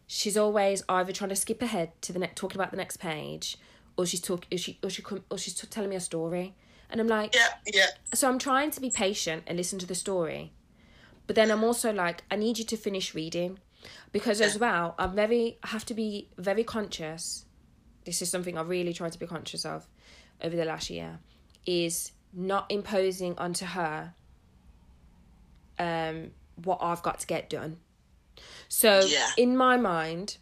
Speaker 1: She's always either trying to skip ahead to the next, talking about the next page, or she's talking, or she, or she, or she's t- telling me a story, and I'm like,
Speaker 2: yeah, yeah.
Speaker 1: So I'm trying to be patient and listen to the story, but then I'm also like, I need you to finish reading, because as well, I'm very, I have to be very conscious. This is something I really try to be conscious of over the last year, is not imposing onto her um what I've got to get done. So yeah. in my mind,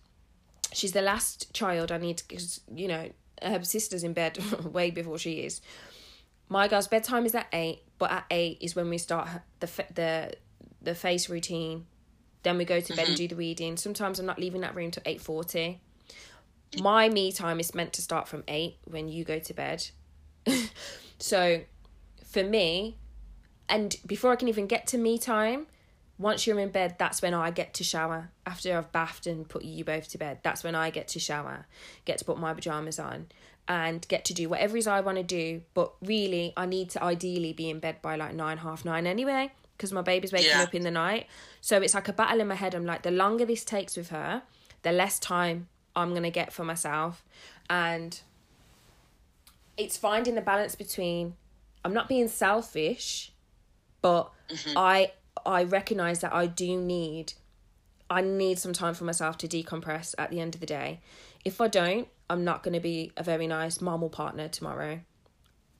Speaker 1: she's the last child I need to, cause, you know, her sister's in bed (laughs) way before she is. My girl's bedtime is at eight, but at eight is when we start the the the face routine. Then we go to bed mm-hmm. and do the reading. Sometimes I'm not leaving that room till eight forty. My me time is meant to start from eight when you go to bed. (laughs) so, for me, and before I can even get to me time, once you're in bed, that's when I get to shower. After I've bathed and put you both to bed, that's when I get to shower, get to put my pajamas on, and get to do whatever it is I want to do. But really, I need to ideally be in bed by like nine, half nine anyway, because my baby's waking yeah. up in the night. So it's like a battle in my head. I'm like, the longer this takes with her, the less time I'm going to get for myself. And it's finding the balance between I'm not being selfish, but mm-hmm. I I recognize that I do need I need some time for myself to decompress at the end of the day. If I don't, I'm not going to be a very nice mom or partner tomorrow.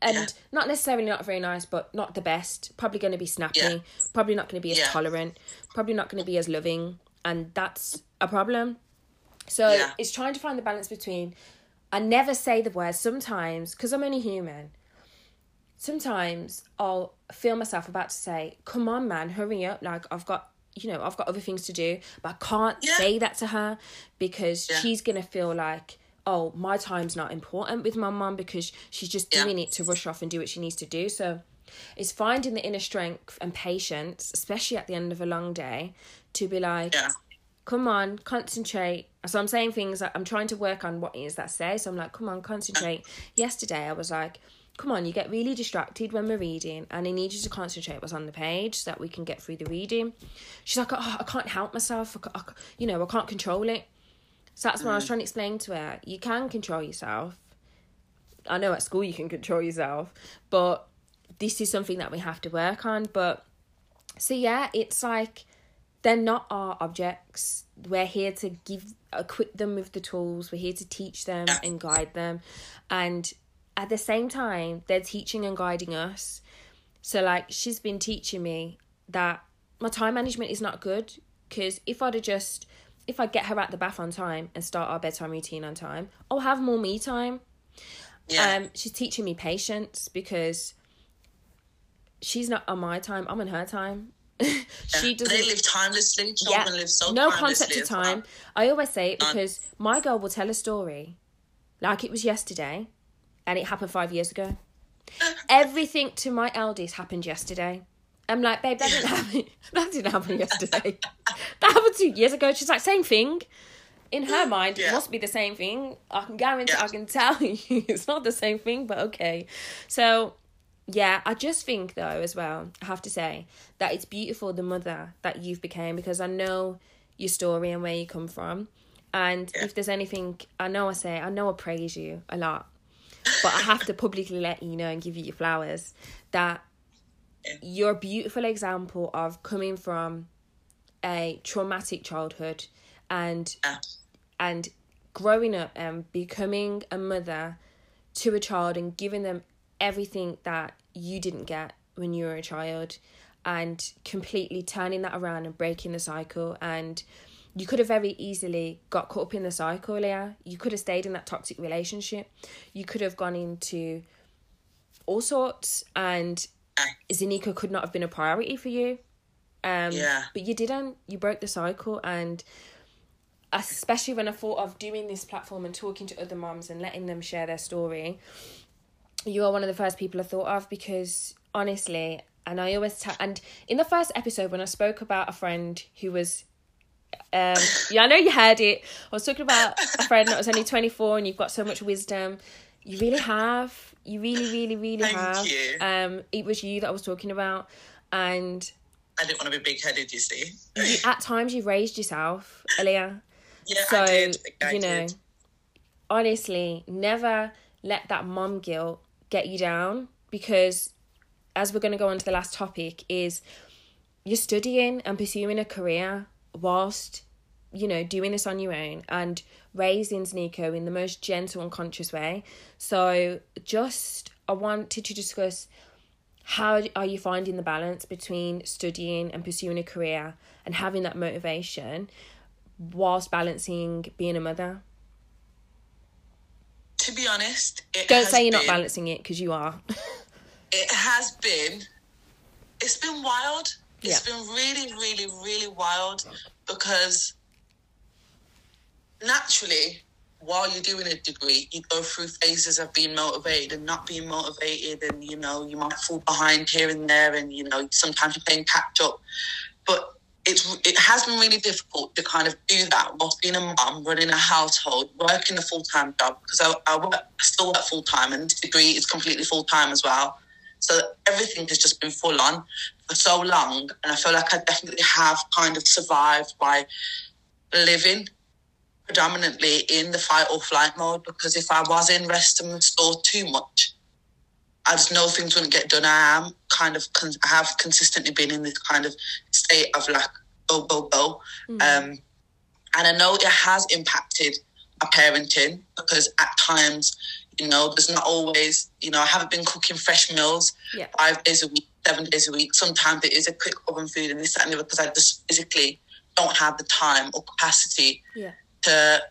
Speaker 1: And yeah. not necessarily not very nice, but not the best. Probably going to be snappy. Yeah. Probably not going to be as yeah. tolerant. Probably not going to be as loving. And that's a problem. So it's trying to find the balance between. I never say the words sometimes because I'm only human sometimes I'll feel myself about to say, "Come on, man, hurry up! Like I've got." You know, I've got other things to do, but I can't say that to her because she's gonna feel like, oh, my time's not important with my mum because she's just doing it to rush off and do what she needs to do. So it's finding the inner strength and patience, especially at the end of a long day, to be like, yeah. come on, concentrate. So I'm saying things like I'm trying to work on what it is that say. So I'm like, come on, concentrate. Yesterday I was like, come on, you get really distracted when we're reading, and I need you to concentrate what's on the page so that we can get through the reading. She's like, oh, I can't help myself. I, I, you know, I can't control it. So that's mm. what I was mm. trying to explain to her. You can control yourself. I know at school you can control yourself, but this is something that we have to work on. But so yeah, it's like they're not our objects. We're here to give equip them with the tools. We're here to teach them and guide them. And at the same time, they're teaching and guiding us. So, like, she's been teaching me that my time management is not good because if I'd have just, if I get her at the bath on time and start our bedtime routine on time, I'll have more me time.
Speaker 2: Yeah.
Speaker 1: Um, she's teaching me patience because she's not on my time. I'm on her time. (laughs) she doesn't.
Speaker 2: They live timelessly. Children live so
Speaker 1: no concept of
Speaker 2: well.
Speaker 1: time. I always say it
Speaker 2: None.
Speaker 1: because my girl will tell a story like it was yesterday, and it happened five years ago. (laughs) Everything to my eldest happened yesterday. I'm like, babe, that didn't (laughs) happen. That didn't happen yesterday. (laughs) that happened two years ago. She's like, same thing. In her (gasps) mind, it must be the same thing. I can guarantee,
Speaker 2: Yeah.
Speaker 1: I can tell (laughs) you, it's not the same thing, but okay. So, yeah, I just think though, as well, I have to say that it's beautiful the mother that you've became because I know your story and where you come from. And
Speaker 2: Yeah.
Speaker 1: if there's anything, I know I say, I know I praise you a lot, but I have to publicly let you know and give you your flowers that
Speaker 2: Yeah.
Speaker 1: you're a beautiful example of coming from a traumatic childhood and
Speaker 2: Yeah.
Speaker 1: and growing up and becoming a mother to a child and giving them everything that you didn't get when you were a child and completely turning that around and breaking the cycle and you could have very easily got caught up in the cycle Leah. You could have stayed in that toxic relationship. You could have gone into all sorts and Zaniko could not have been a priority for you. Um,
Speaker 2: Yeah.
Speaker 1: But you didn't. You broke the cycle and especially when I thought of doing this platform and talking to other moms and letting them share their story, you are one of the first people I thought of because honestly, and I always tell, and in the first episode when I spoke about a friend who was, um, (laughs) yeah, I know you heard it. I was talking about a friend that was only twenty four, and you've got so much wisdom. You really have. You really, really, really
Speaker 2: Thank
Speaker 1: have.
Speaker 2: you.
Speaker 1: Um, it was you that I was talking about, and
Speaker 2: I didn't want to be big headed, you see.
Speaker 1: you, (laughs) at times you raised yourself, Aliya.
Speaker 2: Yeah,
Speaker 1: so
Speaker 2: I did. I
Speaker 1: you know
Speaker 2: did.
Speaker 1: honestly never let that mom guilt get you down because as we're going to go on to the last topic is you're studying and pursuing a career whilst you know doing this on your own and raising Nico in the most gentle and conscious way. So just i wanted to discuss how are you finding the balance between studying and pursuing a career and having that motivation whilst balancing being a mother?
Speaker 2: To be honest, it
Speaker 1: don't
Speaker 2: has
Speaker 1: say you're not balancing it because you are. (laughs)
Speaker 2: It has been. It's been wild. It's
Speaker 1: Yeah.
Speaker 2: been really really really wild because naturally while you're doing a degree you go through phases of being motivated and not being motivated and you know you might fall behind here and there and you know sometimes you're playing catch up but it's it has been really difficult to kind of do that whilst being a mum, running a household, working a full time job because I, I work I still work full time and this degree is completely full time as well. So everything has just been full on for so long, and I feel like I definitely have kind of survived by living predominantly in the fight or flight mode because if I was in rest and restore too much, I just know things wouldn't get done. I am kind of, con- I have consistently been in this kind of state of like, go, go, go. Um, and I know it has impacted my parenting because at times, you know, there's not always, you know, I haven't been cooking fresh meals
Speaker 1: Yeah.
Speaker 2: five days a week, seven days a week. Sometimes it is a quick oven food and this, that, and the other because I just physically don't have the time or capacity
Speaker 1: yeah
Speaker 2: to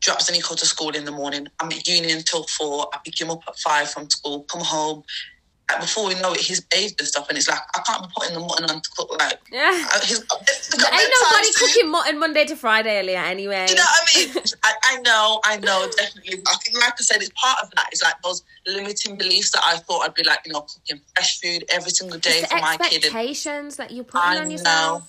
Speaker 2: drop Zaniko to school in the morning. I'm at uni until four. I pick him up at five from school, come home. Like before we know it, he's bathed and stuff, and it's like I can't be putting the mutton on to cook. Like
Speaker 1: yeah
Speaker 2: uh, he's got,
Speaker 1: ain't nobody cooking mutton monday to friday earlier anyway
Speaker 2: Do you know what I mean? (laughs) I, I know, I know, definitely. I think, like I said, it's part of that. It's like those limiting beliefs that I thought I'd be like, you know, cooking fresh food every single day
Speaker 1: It's
Speaker 2: for my kid.
Speaker 1: Expectations that you're putting
Speaker 2: I
Speaker 1: on
Speaker 2: know.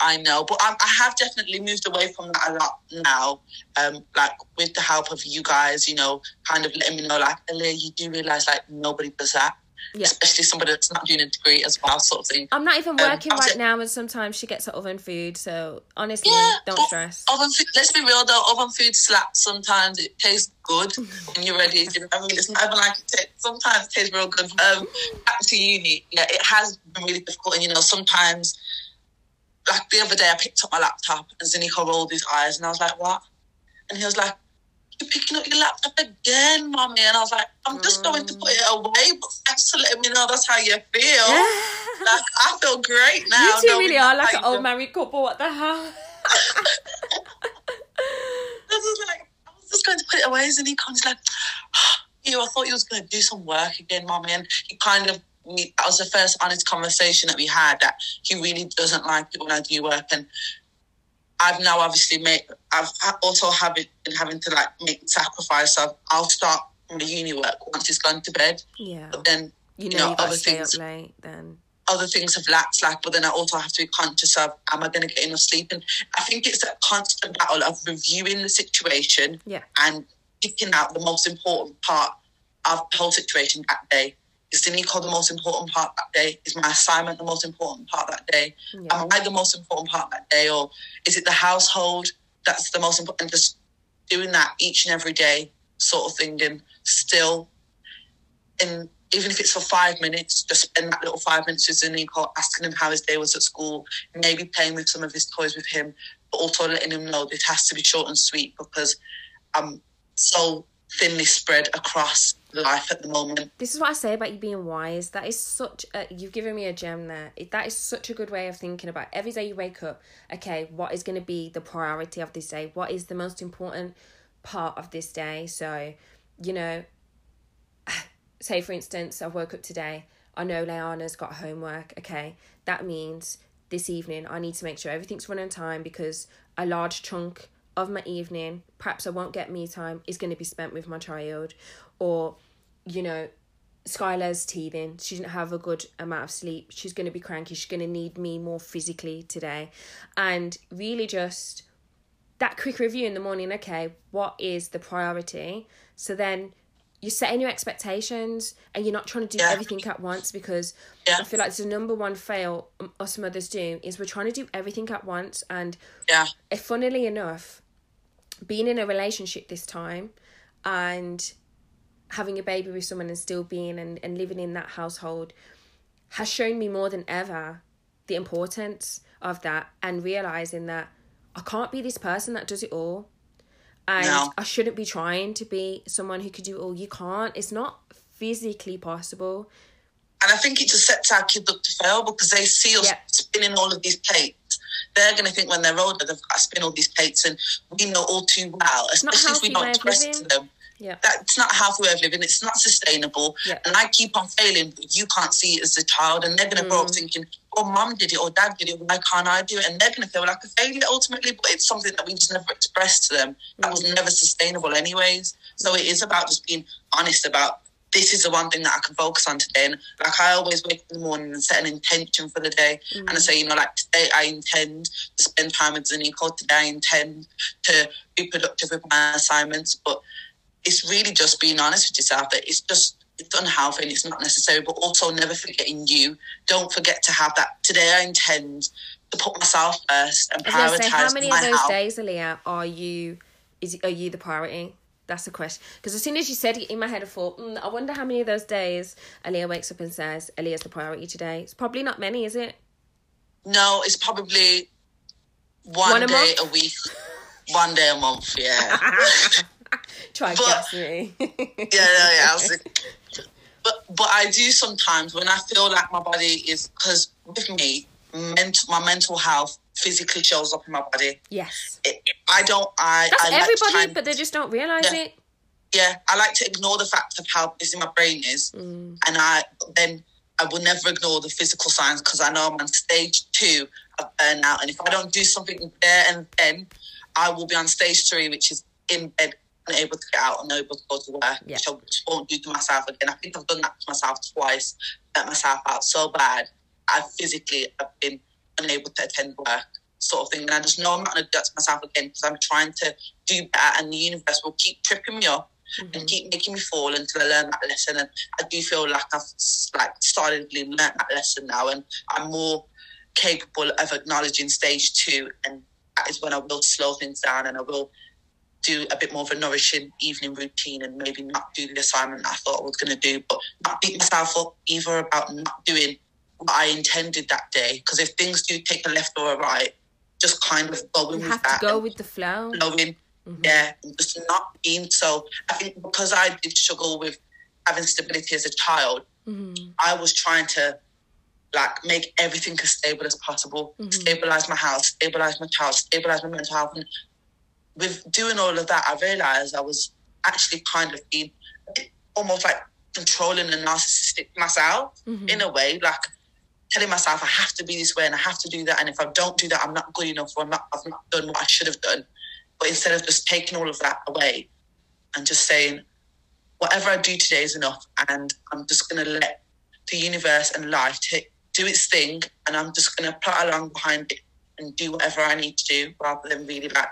Speaker 2: I know, but I, I have definitely moved away from that a lot now. Um, like with the help of you guys, you know, kind of letting me know, like, Elia, you do realize like nobody does that,
Speaker 1: Yeah.
Speaker 2: especially somebody that's not doing a degree as well, sort of thing.
Speaker 1: i'm not even
Speaker 2: Um,
Speaker 1: working
Speaker 2: I'll
Speaker 1: right now and sometimes she gets her oven food so honestly
Speaker 2: Yeah,
Speaker 1: don't stress
Speaker 2: Oven food, let's be real though, oven food slaps sometimes. It tastes good (laughs) when you're ready. You know I mean, it's not even like it tastes, sometimes it tastes real good. Um, back to uni, yeah, it has been really difficult. And you know, sometimes, like the other day, I picked up my laptop and Zaniko rolled his eyes, and I was like, "What?" And he was like, "You're picking up your laptop again, mommy?" And I was like, "I'm just going to put it mm. away, but thanks for letting me know that's how you feel." (laughs) like, I feel great now.
Speaker 1: you two really are like an old married couple what the hell (laughs)
Speaker 2: I was like, I was just going to put it away, and he comes like, (gasps) you? I thought you was going to do some work again, mommy. And he kind of, we, that was the first honest conversation that we had that he really doesn't like it when I do work. And I've now obviously made, I've also have been having to like make sacrifice of, I'll start my uni work once he's gone to bed.
Speaker 1: Yeah.
Speaker 2: But then,
Speaker 1: You
Speaker 2: you
Speaker 1: know,
Speaker 2: know,
Speaker 1: you gotta
Speaker 2: other things-
Speaker 1: late then.
Speaker 2: other things have lacked slack, but then I also have to be conscious of am I going to get enough sleep? And I think it's a constant battle of reviewing the situation
Speaker 1: Yeah.
Speaker 2: and picking out the most important part of the whole situation that day. Is the Nico the most important part that day? Is my assignment the most important part that day?
Speaker 1: Yeah.
Speaker 2: Am I the most important part that day? Or is it the household that's the most important? And just doing that each and every day sort of thing and still and even if it's for five minutes, just spend that little five minutes with Nico, asking him how his day was at school, maybe playing with some of his toys with him, but also letting him know this has to be short and sweet because I'm so thinly spread across life at the moment.
Speaker 1: This is what I say about you being wise. That is such a you've given me a gem there. That is such a good way of thinking about every day you wake up. Okay, what is going to be the priority of this day? What is the most important part of this day? So, you know, (sighs) say for instance, I woke up today. I know Leanna's got homework. Okay, that means this evening I need to make sure everything's running on time because a large chunk of my evening, perhaps I won't get me time, is going to be spent with my child, or you know, Skylar's teething. She didn't have a good amount of sleep. She's going to be cranky. She's going to need me more physically today. And really just that quick review in the morning okay, what is the priority? So then you're setting your expectations and you're not trying to do
Speaker 2: Yeah.
Speaker 1: everything at once because
Speaker 2: Yeah.
Speaker 1: I feel like the number one fail um, us mothers do is we're trying to do everything at once. And
Speaker 2: Yeah,
Speaker 1: if funnily enough, being in a relationship this time and having a baby with someone and still being and, and living in that household has shown me more than ever the importance of that and realizing that I can't be this person that does it all. And
Speaker 2: No.
Speaker 1: I shouldn't be trying to be someone who could do it all. You can't. It's not physically possible.
Speaker 2: and I think it just sets our kids up to fail because they see us
Speaker 1: Yeah.
Speaker 2: spinning all of these plates. They're going to think when they're older they've got to spin all these plates, and we know all too well, especially if we don't express it to them.
Speaker 1: Yeah.
Speaker 2: That's not a healthy way of living. It's not sustainable.
Speaker 1: Yeah.
Speaker 2: And I keep on failing, but you can't see it as a child. And they're going to grow
Speaker 1: Mm.
Speaker 2: up thinking, oh, mum did it or dad did it. Why can't I do it? And they're going to feel like a failure ultimately, but it's something that we just never expressed to them. That was
Speaker 1: Mm.
Speaker 2: never sustainable, anyways. So it is about just being honest about this is the one thing that I can focus on today. And like I always wake up in the morning and set an intention for the day. And I mm. say, you know, like today I intend to spend time with Zaniko. Today I intend to be productive with my assignments. But it's really just being honest with yourself that it's just it's unhealthy and it's not necessary, but also never forgetting you. Don't forget to have that. Today I intend to put myself first and
Speaker 1: gonna say, how many of those
Speaker 2: health.
Speaker 1: days, Aliya, are you? Is are you the priority? That's the question. Because as soon as you said it in my head, I thought, mm, I wonder how many of those days Aliya wakes up and says, "Aliya's the priority today." It's probably not many, is it?
Speaker 2: No, it's probably one,
Speaker 1: One a
Speaker 2: day
Speaker 1: month?
Speaker 2: a week, one day a month. Yeah, (laughs)
Speaker 1: Try
Speaker 2: But-
Speaker 1: guess me. (laughs)
Speaker 2: yeah, yeah. yeah I was like- but but I do sometimes when I feel like my body is because with me, mental my mental health physically shows up in my body.
Speaker 1: yes,
Speaker 2: It, I don't. I
Speaker 1: that's
Speaker 2: I
Speaker 1: everybody, but they just don't realize
Speaker 2: Yeah.
Speaker 1: it.
Speaker 2: yeah, I like to ignore the fact of how busy my brain is,
Speaker 1: Mm.
Speaker 2: and I then I will never ignore the physical signs because I know I'm on stage two of burnout, and if I don't do something there and then, I will be on stage three, which is in bed, unable to get out, unable to go to work,
Speaker 1: Yeah.
Speaker 2: which I won't do to myself again. I think I've done that to myself twice, let myself out so bad. I physically have been unable to attend work, sort of thing, and I just know I'm not going to do that to myself again because I'm trying to do better, and the universe will keep tripping me up
Speaker 1: Mm-hmm.
Speaker 2: and keep making me fall until I learn that lesson. And I do feel like I've like solidly learned that lesson now, and I'm more capable of acknowledging stage two, and that is when I will slow things down and I will do a bit more of a nourishing evening routine and maybe not do the assignment I thought I was going to do, but not beat myself up either about not doing I intended that day. Because if things do take a left or a right, just kind of going
Speaker 1: You
Speaker 2: with
Speaker 1: have
Speaker 2: that
Speaker 1: to go with the flow.
Speaker 2: knowing
Speaker 1: Mhm.
Speaker 2: yeah, just not being so. I think because I did struggle with having stability as a child,
Speaker 1: Mhm.
Speaker 2: I was trying to like make everything as stable as possible,
Speaker 1: Mhm.
Speaker 2: stabilize my house, stabilize my child, stabilize my mental health. And with doing all of that, I realized I was actually kind of being almost like controlling and narcissistic myself
Speaker 1: Mm-hmm.
Speaker 2: in a way, like telling myself I have to be this way and I have to do that, and if I don't do that, I'm not good enough or I'm not, I've not done what I should have done. But instead of just taking all of that away and just saying, whatever I do today is enough, and I'm just gonna let the universe and life take do its thing, and I'm just gonna plot along behind it and do whatever I need to do, rather than really like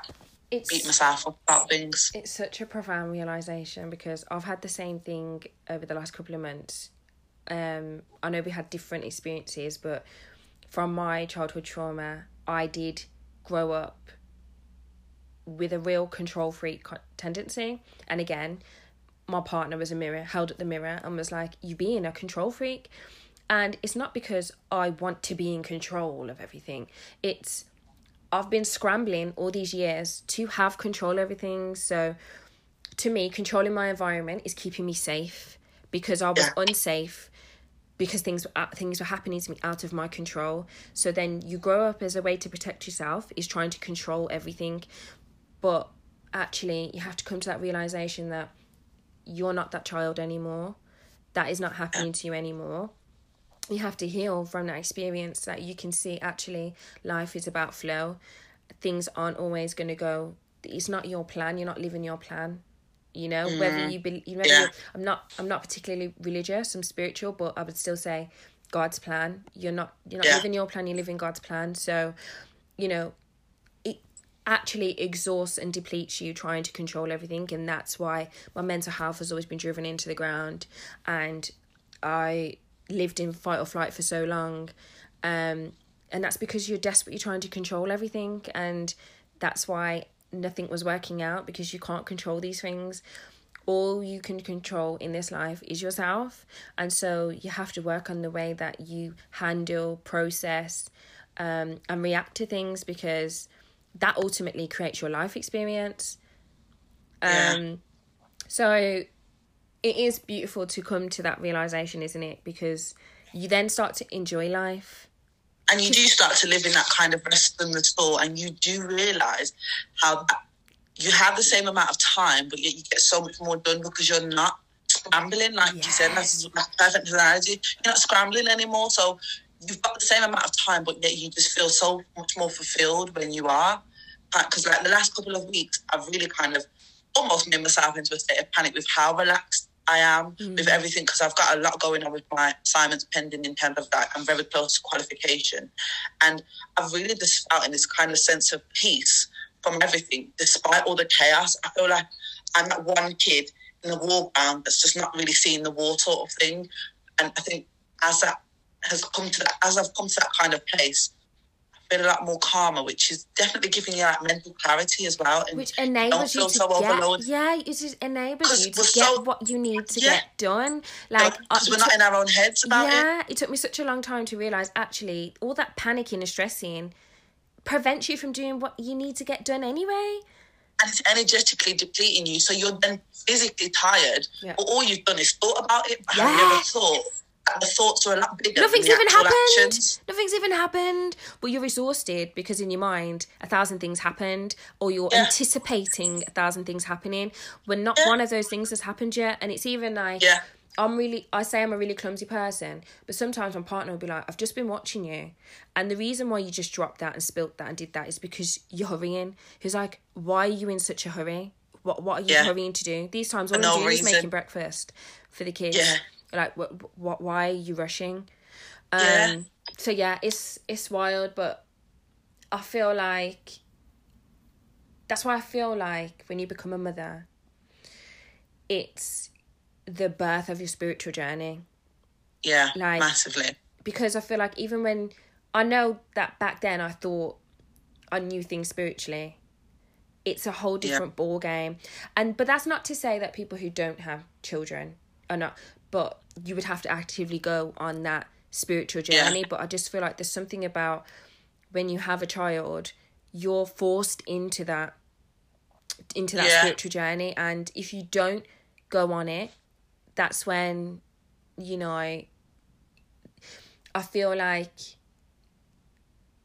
Speaker 1: it's
Speaker 2: beat myself up about things.
Speaker 1: It's such a profound realization because I've had the same thing over the last couple of months. Um, I know we had different experiences, but from my childhood trauma, I did grow up with a real control freak tendency. And again, my partner was a mirror, held up the mirror, and was like, You being a control freak. And it's not because I want to be in control of everything. It's I've been scrambling all these years to have control over things. So to me, controlling my environment is keeping me safe because I was unsafe because things were uh, things were happening to me out of my control. So then you grow up as a way to protect yourself is trying to control everything. But actually, you have to come to that realization that you're not that child anymore. That is not happening to you anymore you have to heal from that experience that you can see actually life is about flow things aren't always going to go it's not your plan you're not living your plan you know whether you be you know,
Speaker 2: Yeah.
Speaker 1: i'm not i'm not particularly religious i'm spiritual but i would still say god's plan you're not you're not
Speaker 2: Yeah.
Speaker 1: living your plan you're living god's plan so you know it actually exhausts and depletes you trying to control everything and that's why my mental health has always been driven into the ground and i lived in fight or flight for so long um and that's because you're desperately trying to control everything and that's why nothing was working out because you can't control these things. All you can control in this life is yourself. And so you have to work on the way that you handle process um, and react to things because that ultimately creates your life experience.
Speaker 2: Yeah.
Speaker 1: um so it is beautiful to come to that realization isn't it? Because you then start to enjoy life
Speaker 2: and you do start to live in that kind of rest and restore, and you do realize how you have the same amount of time, but yet you get so much more done because you're not scrambling, like you said. That's that's a perfect analogy. You're not scrambling anymore, so you've got the same amount of time, but yet you just feel so much more fulfilled when you are. Because like the last couple of weeks, I've really kind of almost made myself into a state of panic with how relaxed I am with mm. everything because I've got a lot going on with my assignments pending in terms of that. I'm very close to qualification. And I've really just felt in this kind of sense of peace from everything, despite all the chaos. I feel like I'm that one kid in the war ground that's just not really seeing the war sort of thing. And I think as that has come to that, as I've come to that kind of place, feel a lot more calmer, which is definitely giving you that mental clarity as well. And
Speaker 1: which enables you
Speaker 2: feel
Speaker 1: to
Speaker 2: so
Speaker 1: get
Speaker 2: overloaded.
Speaker 1: yeah it just enables you to get
Speaker 2: so-
Speaker 1: what you need to
Speaker 2: Yeah.
Speaker 1: get done like uh,
Speaker 2: because we're not
Speaker 1: took-
Speaker 2: in our own heads about it.
Speaker 1: yeah it took me such a long time to realize actually all that panicking and stressing prevents you from doing what you need to get done anyway
Speaker 2: and it's energetically depleting you. So you're then physically tired,
Speaker 1: Yeah.
Speaker 2: but all you've done is thought about it. But have you
Speaker 1: Yeah.
Speaker 2: thought the thoughts are a lot bigger
Speaker 1: nothing's
Speaker 2: than the
Speaker 1: even happened
Speaker 2: actions?
Speaker 1: nothing's even happened but you're exhausted because in your mind a thousand things happened or you're
Speaker 2: Yeah.
Speaker 1: anticipating a thousand things happening when not
Speaker 2: Yeah.
Speaker 1: one of those things has happened yet and it's even like
Speaker 2: Yeah.
Speaker 1: I'm really I say I'm a really clumsy person, but sometimes my partner will be like, I've just been watching you. And the reason why you just dropped that and spilt that and did that is because you're hurrying. He's like, Why are you in such a hurry? What what are you
Speaker 2: Yeah.
Speaker 1: hurrying to do? These times all I'm
Speaker 2: no
Speaker 1: doing is making breakfast for the kids.
Speaker 2: Yeah.
Speaker 1: Like what what why are you rushing? Um
Speaker 2: Yeah.
Speaker 1: so yeah, it's it's wild, but I feel like that's why I feel like when you become a mother, it's the birth of your spiritual journey
Speaker 2: Yeah,
Speaker 1: Like-
Speaker 2: massively.
Speaker 1: because I feel like even when I know that back then I thought I knew things spiritually, it's a whole different ball game. And but that's not to say that people who don't have children are not. But you would have to actively go on that spiritual
Speaker 2: Yeah.
Speaker 1: journey. But I just feel like there's something about when you have a child, you're forced into that into that
Speaker 2: Yeah.
Speaker 1: spiritual journey, and if you don't go on it, that's when you know I feel like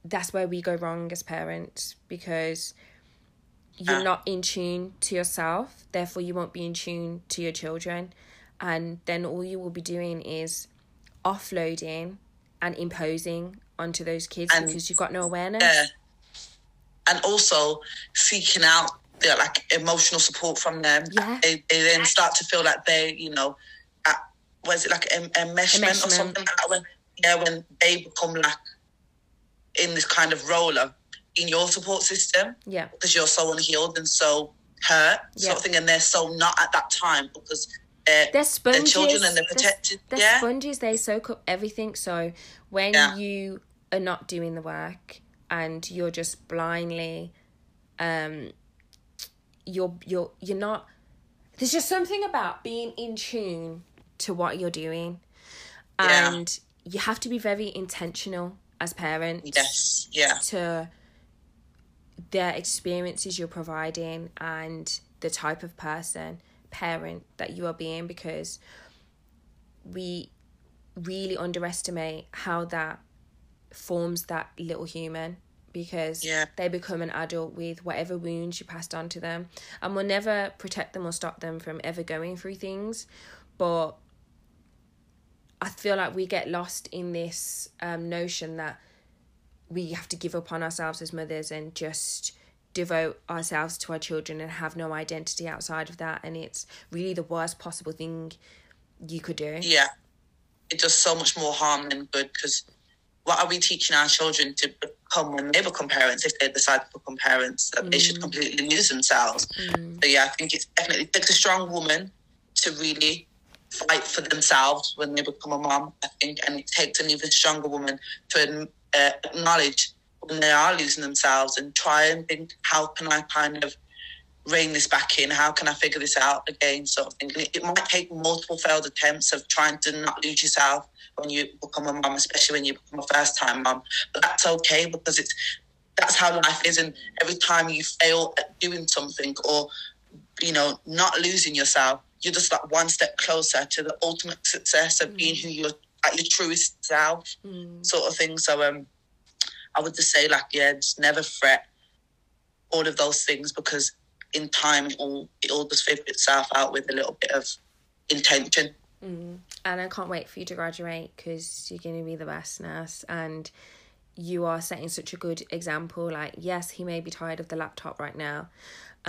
Speaker 1: that's where we go wrong as parents because you're
Speaker 2: Ah.
Speaker 1: not in tune to yourself, therefore you won't be in tune to your children. And then all you will be doing is offloading and imposing onto those kids
Speaker 2: And-
Speaker 1: because you've got no awareness.
Speaker 2: Yeah. And also seeking out the like emotional support from them.
Speaker 1: Yeah.
Speaker 2: They, they then start to feel like they, you know, uh, at, was it like em- enmeshment,
Speaker 1: Enmeshment.
Speaker 2: or something like? When, yeah, when they become like in this kind of role of in your support system
Speaker 1: Yeah,
Speaker 2: because you're so unhealed and so hurt,
Speaker 1: Yeah.
Speaker 2: sort of thing, and they're so not at that time because they're,
Speaker 1: they're sponges.
Speaker 2: children and they're
Speaker 1: They're- They're
Speaker 2: yeah.
Speaker 1: sponges. They soak up everything. So when
Speaker 2: Yeah.
Speaker 1: you are not doing the work and you're just blindly, um, you're you're you're not. There's just something about being in tune to what you're doing,
Speaker 2: Yeah.
Speaker 1: and you have to be very intentional as parents
Speaker 2: yes. Yeah.
Speaker 1: to their experiences you're providing and the type of person parent that you are being because we really underestimate how that forms that little human because
Speaker 2: Yeah.
Speaker 1: they become an adult with whatever wounds you passed on to them and we'll never protect them or stop them from ever going through things but i feel like we get lost in this um, notion that we have to give up on ourselves as mothers and just devote ourselves to our children and have no identity outside of that and it's really the worst possible thing you could do.
Speaker 2: Yeah. It does so much more harm than good because what are we teaching our children to become when they become parents if they decide to become parents that they should completely lose themselves? So yeah i think it's definitely it takes a strong woman to really fight for themselves when they become a mom i think and it takes an even stronger woman to uh, acknowledge when they are losing themselves and try and think how can i kind of rein this back in? How can I figure this out again? Sort of thing. It, might take multiple failed attempts of trying to not lose yourself when you become a mum, especially when you become a first time mum. But that's okay because it's that's how life is. And every time you fail at doing something or you know not losing yourself, you're just like one step closer to the ultimate success of being who you're at your truest self,
Speaker 1: Mm.
Speaker 2: sort of thing. So um, I would just say like yeah, just never fret all of those things because in time it all it all just figure itself out with a little bit of intention.
Speaker 1: Mm. And I can't wait for you to graduate because you're going to be the best nurse and you are setting such a good example. Like, yes, he may be tired of the laptop right now,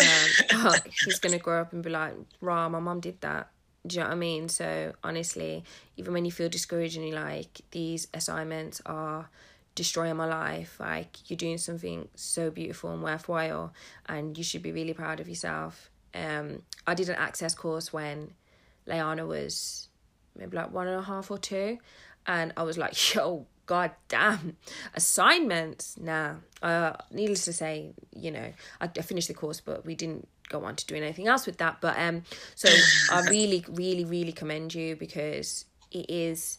Speaker 1: um, (laughs) but he's going to grow up and be like, rah, my mom did that. Do you know what I mean? So, honestly, even when you feel discouraged and you're like, these assignments are destroying my life, like, you're doing something so beautiful and worthwhile, and you should be really proud of yourself. Um, I did an access course when Leanna was maybe like one and a half or two, and I was like, (laughs) "Yo, god damn, assignments." Nah. Uh, needless to say, you know, I, I finished the course, but we didn't go on to doing anything else with that. But um, so I (laughs) really, really, really commend you because it is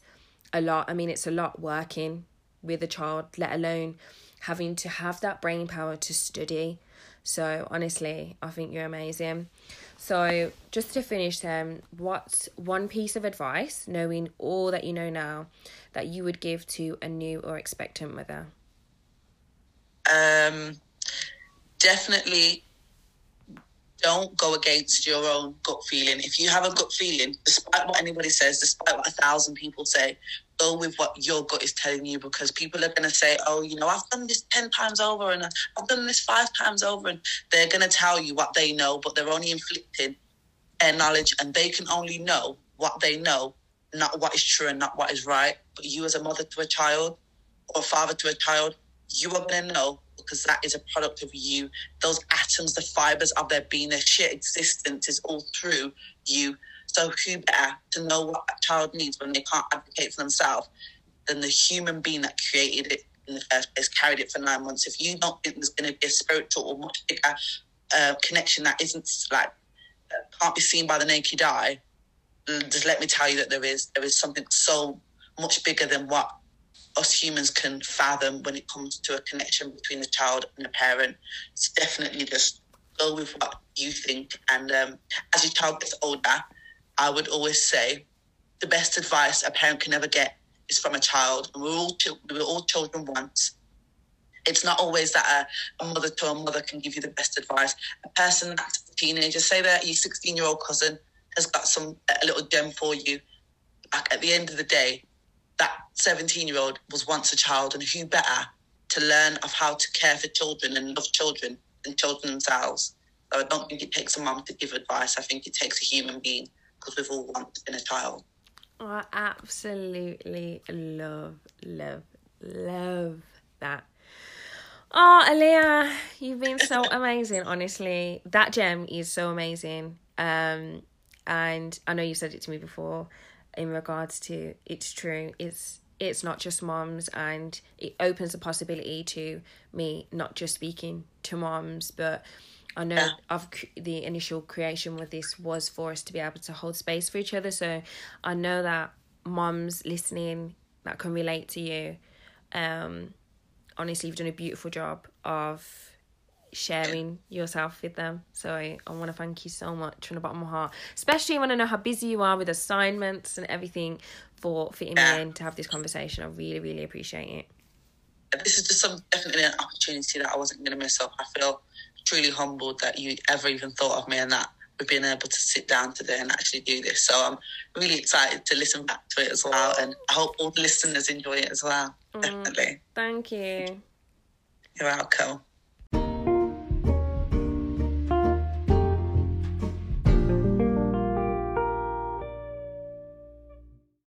Speaker 1: a lot. I mean, it's a lot working with a child, let alone having to have that brain power to study. So honestly, I think you're amazing. So just to finish then, what's one piece of advice, knowing all that you know now, that you would give to a new or expectant mother?
Speaker 2: Um, definitely don't go against your own gut feeling. If you have a gut feeling, despite what anybody says, despite what a thousand people say, go with what your gut is telling you because people are going to say, oh, you know, I've done this 10 times over and I've done this five times over. And they're going to tell you what they know, but they're only inflicting their knowledge and they can only know what they know, not what is true and not what is right. But you, as a mother to a child or a father to a child, you are going to know because that is a product of you. Those atoms, the fibers of their being, their sheer existence is all through you. So who better to know what a child needs when they can't advocate for themselves than the human being that created it in the first place, carried it for nine months? If you don't think there's going to be a spiritual or much bigger uh, connection that isn't like that can't be seen by the naked eye, just let me tell you that there is. There is something so much bigger than what us humans can fathom when it comes to a connection between a child and a parent. It's definitely just go with what you think. And um, as your child gets older, I would always say the best advice a parent can ever get is from a child. And we're all we're all children once. It's not always that a, a mother to a mother can give you the best advice. A person that's a teenager, say that your 16 year old cousin has got some a little gem for you. Like at the end of the day, that 17 year old was once a child, and who better to learn of how to care for children and love children than children themselves? So I don't think it takes a mum to give advice. I think it takes a human being because we've all once been a child.
Speaker 1: I absolutely love, love, love that. Oh, Aliya, you've been so (laughs) amazing, honestly. That gem is so amazing. Um, and I know you said it to me before in regards to it's true. It's it's not just moms and it opens the possibility to me not just speaking to moms but I know of the initial creation with this was for us to be able to hold space for each other. So I know that moms listening that can relate to you. Um, honestly, you've done a beautiful job of sharing yourself with them. So I, I want to thank you so much from the bottom of my heart, especially when I know how busy you are with assignments and everything for fitting me in to have this conversation. I really, really appreciate it.
Speaker 2: This is just some definitely an opportunity that I wasn't going to miss up. I feel truly humbled that you ever even thought of me and that we've been able to sit down today and actually do this. So I'm really excited to listen back to it as well. And I hope all the listeners enjoy it as well. Mm, Definitely.
Speaker 1: Thank you.
Speaker 2: You're welcome.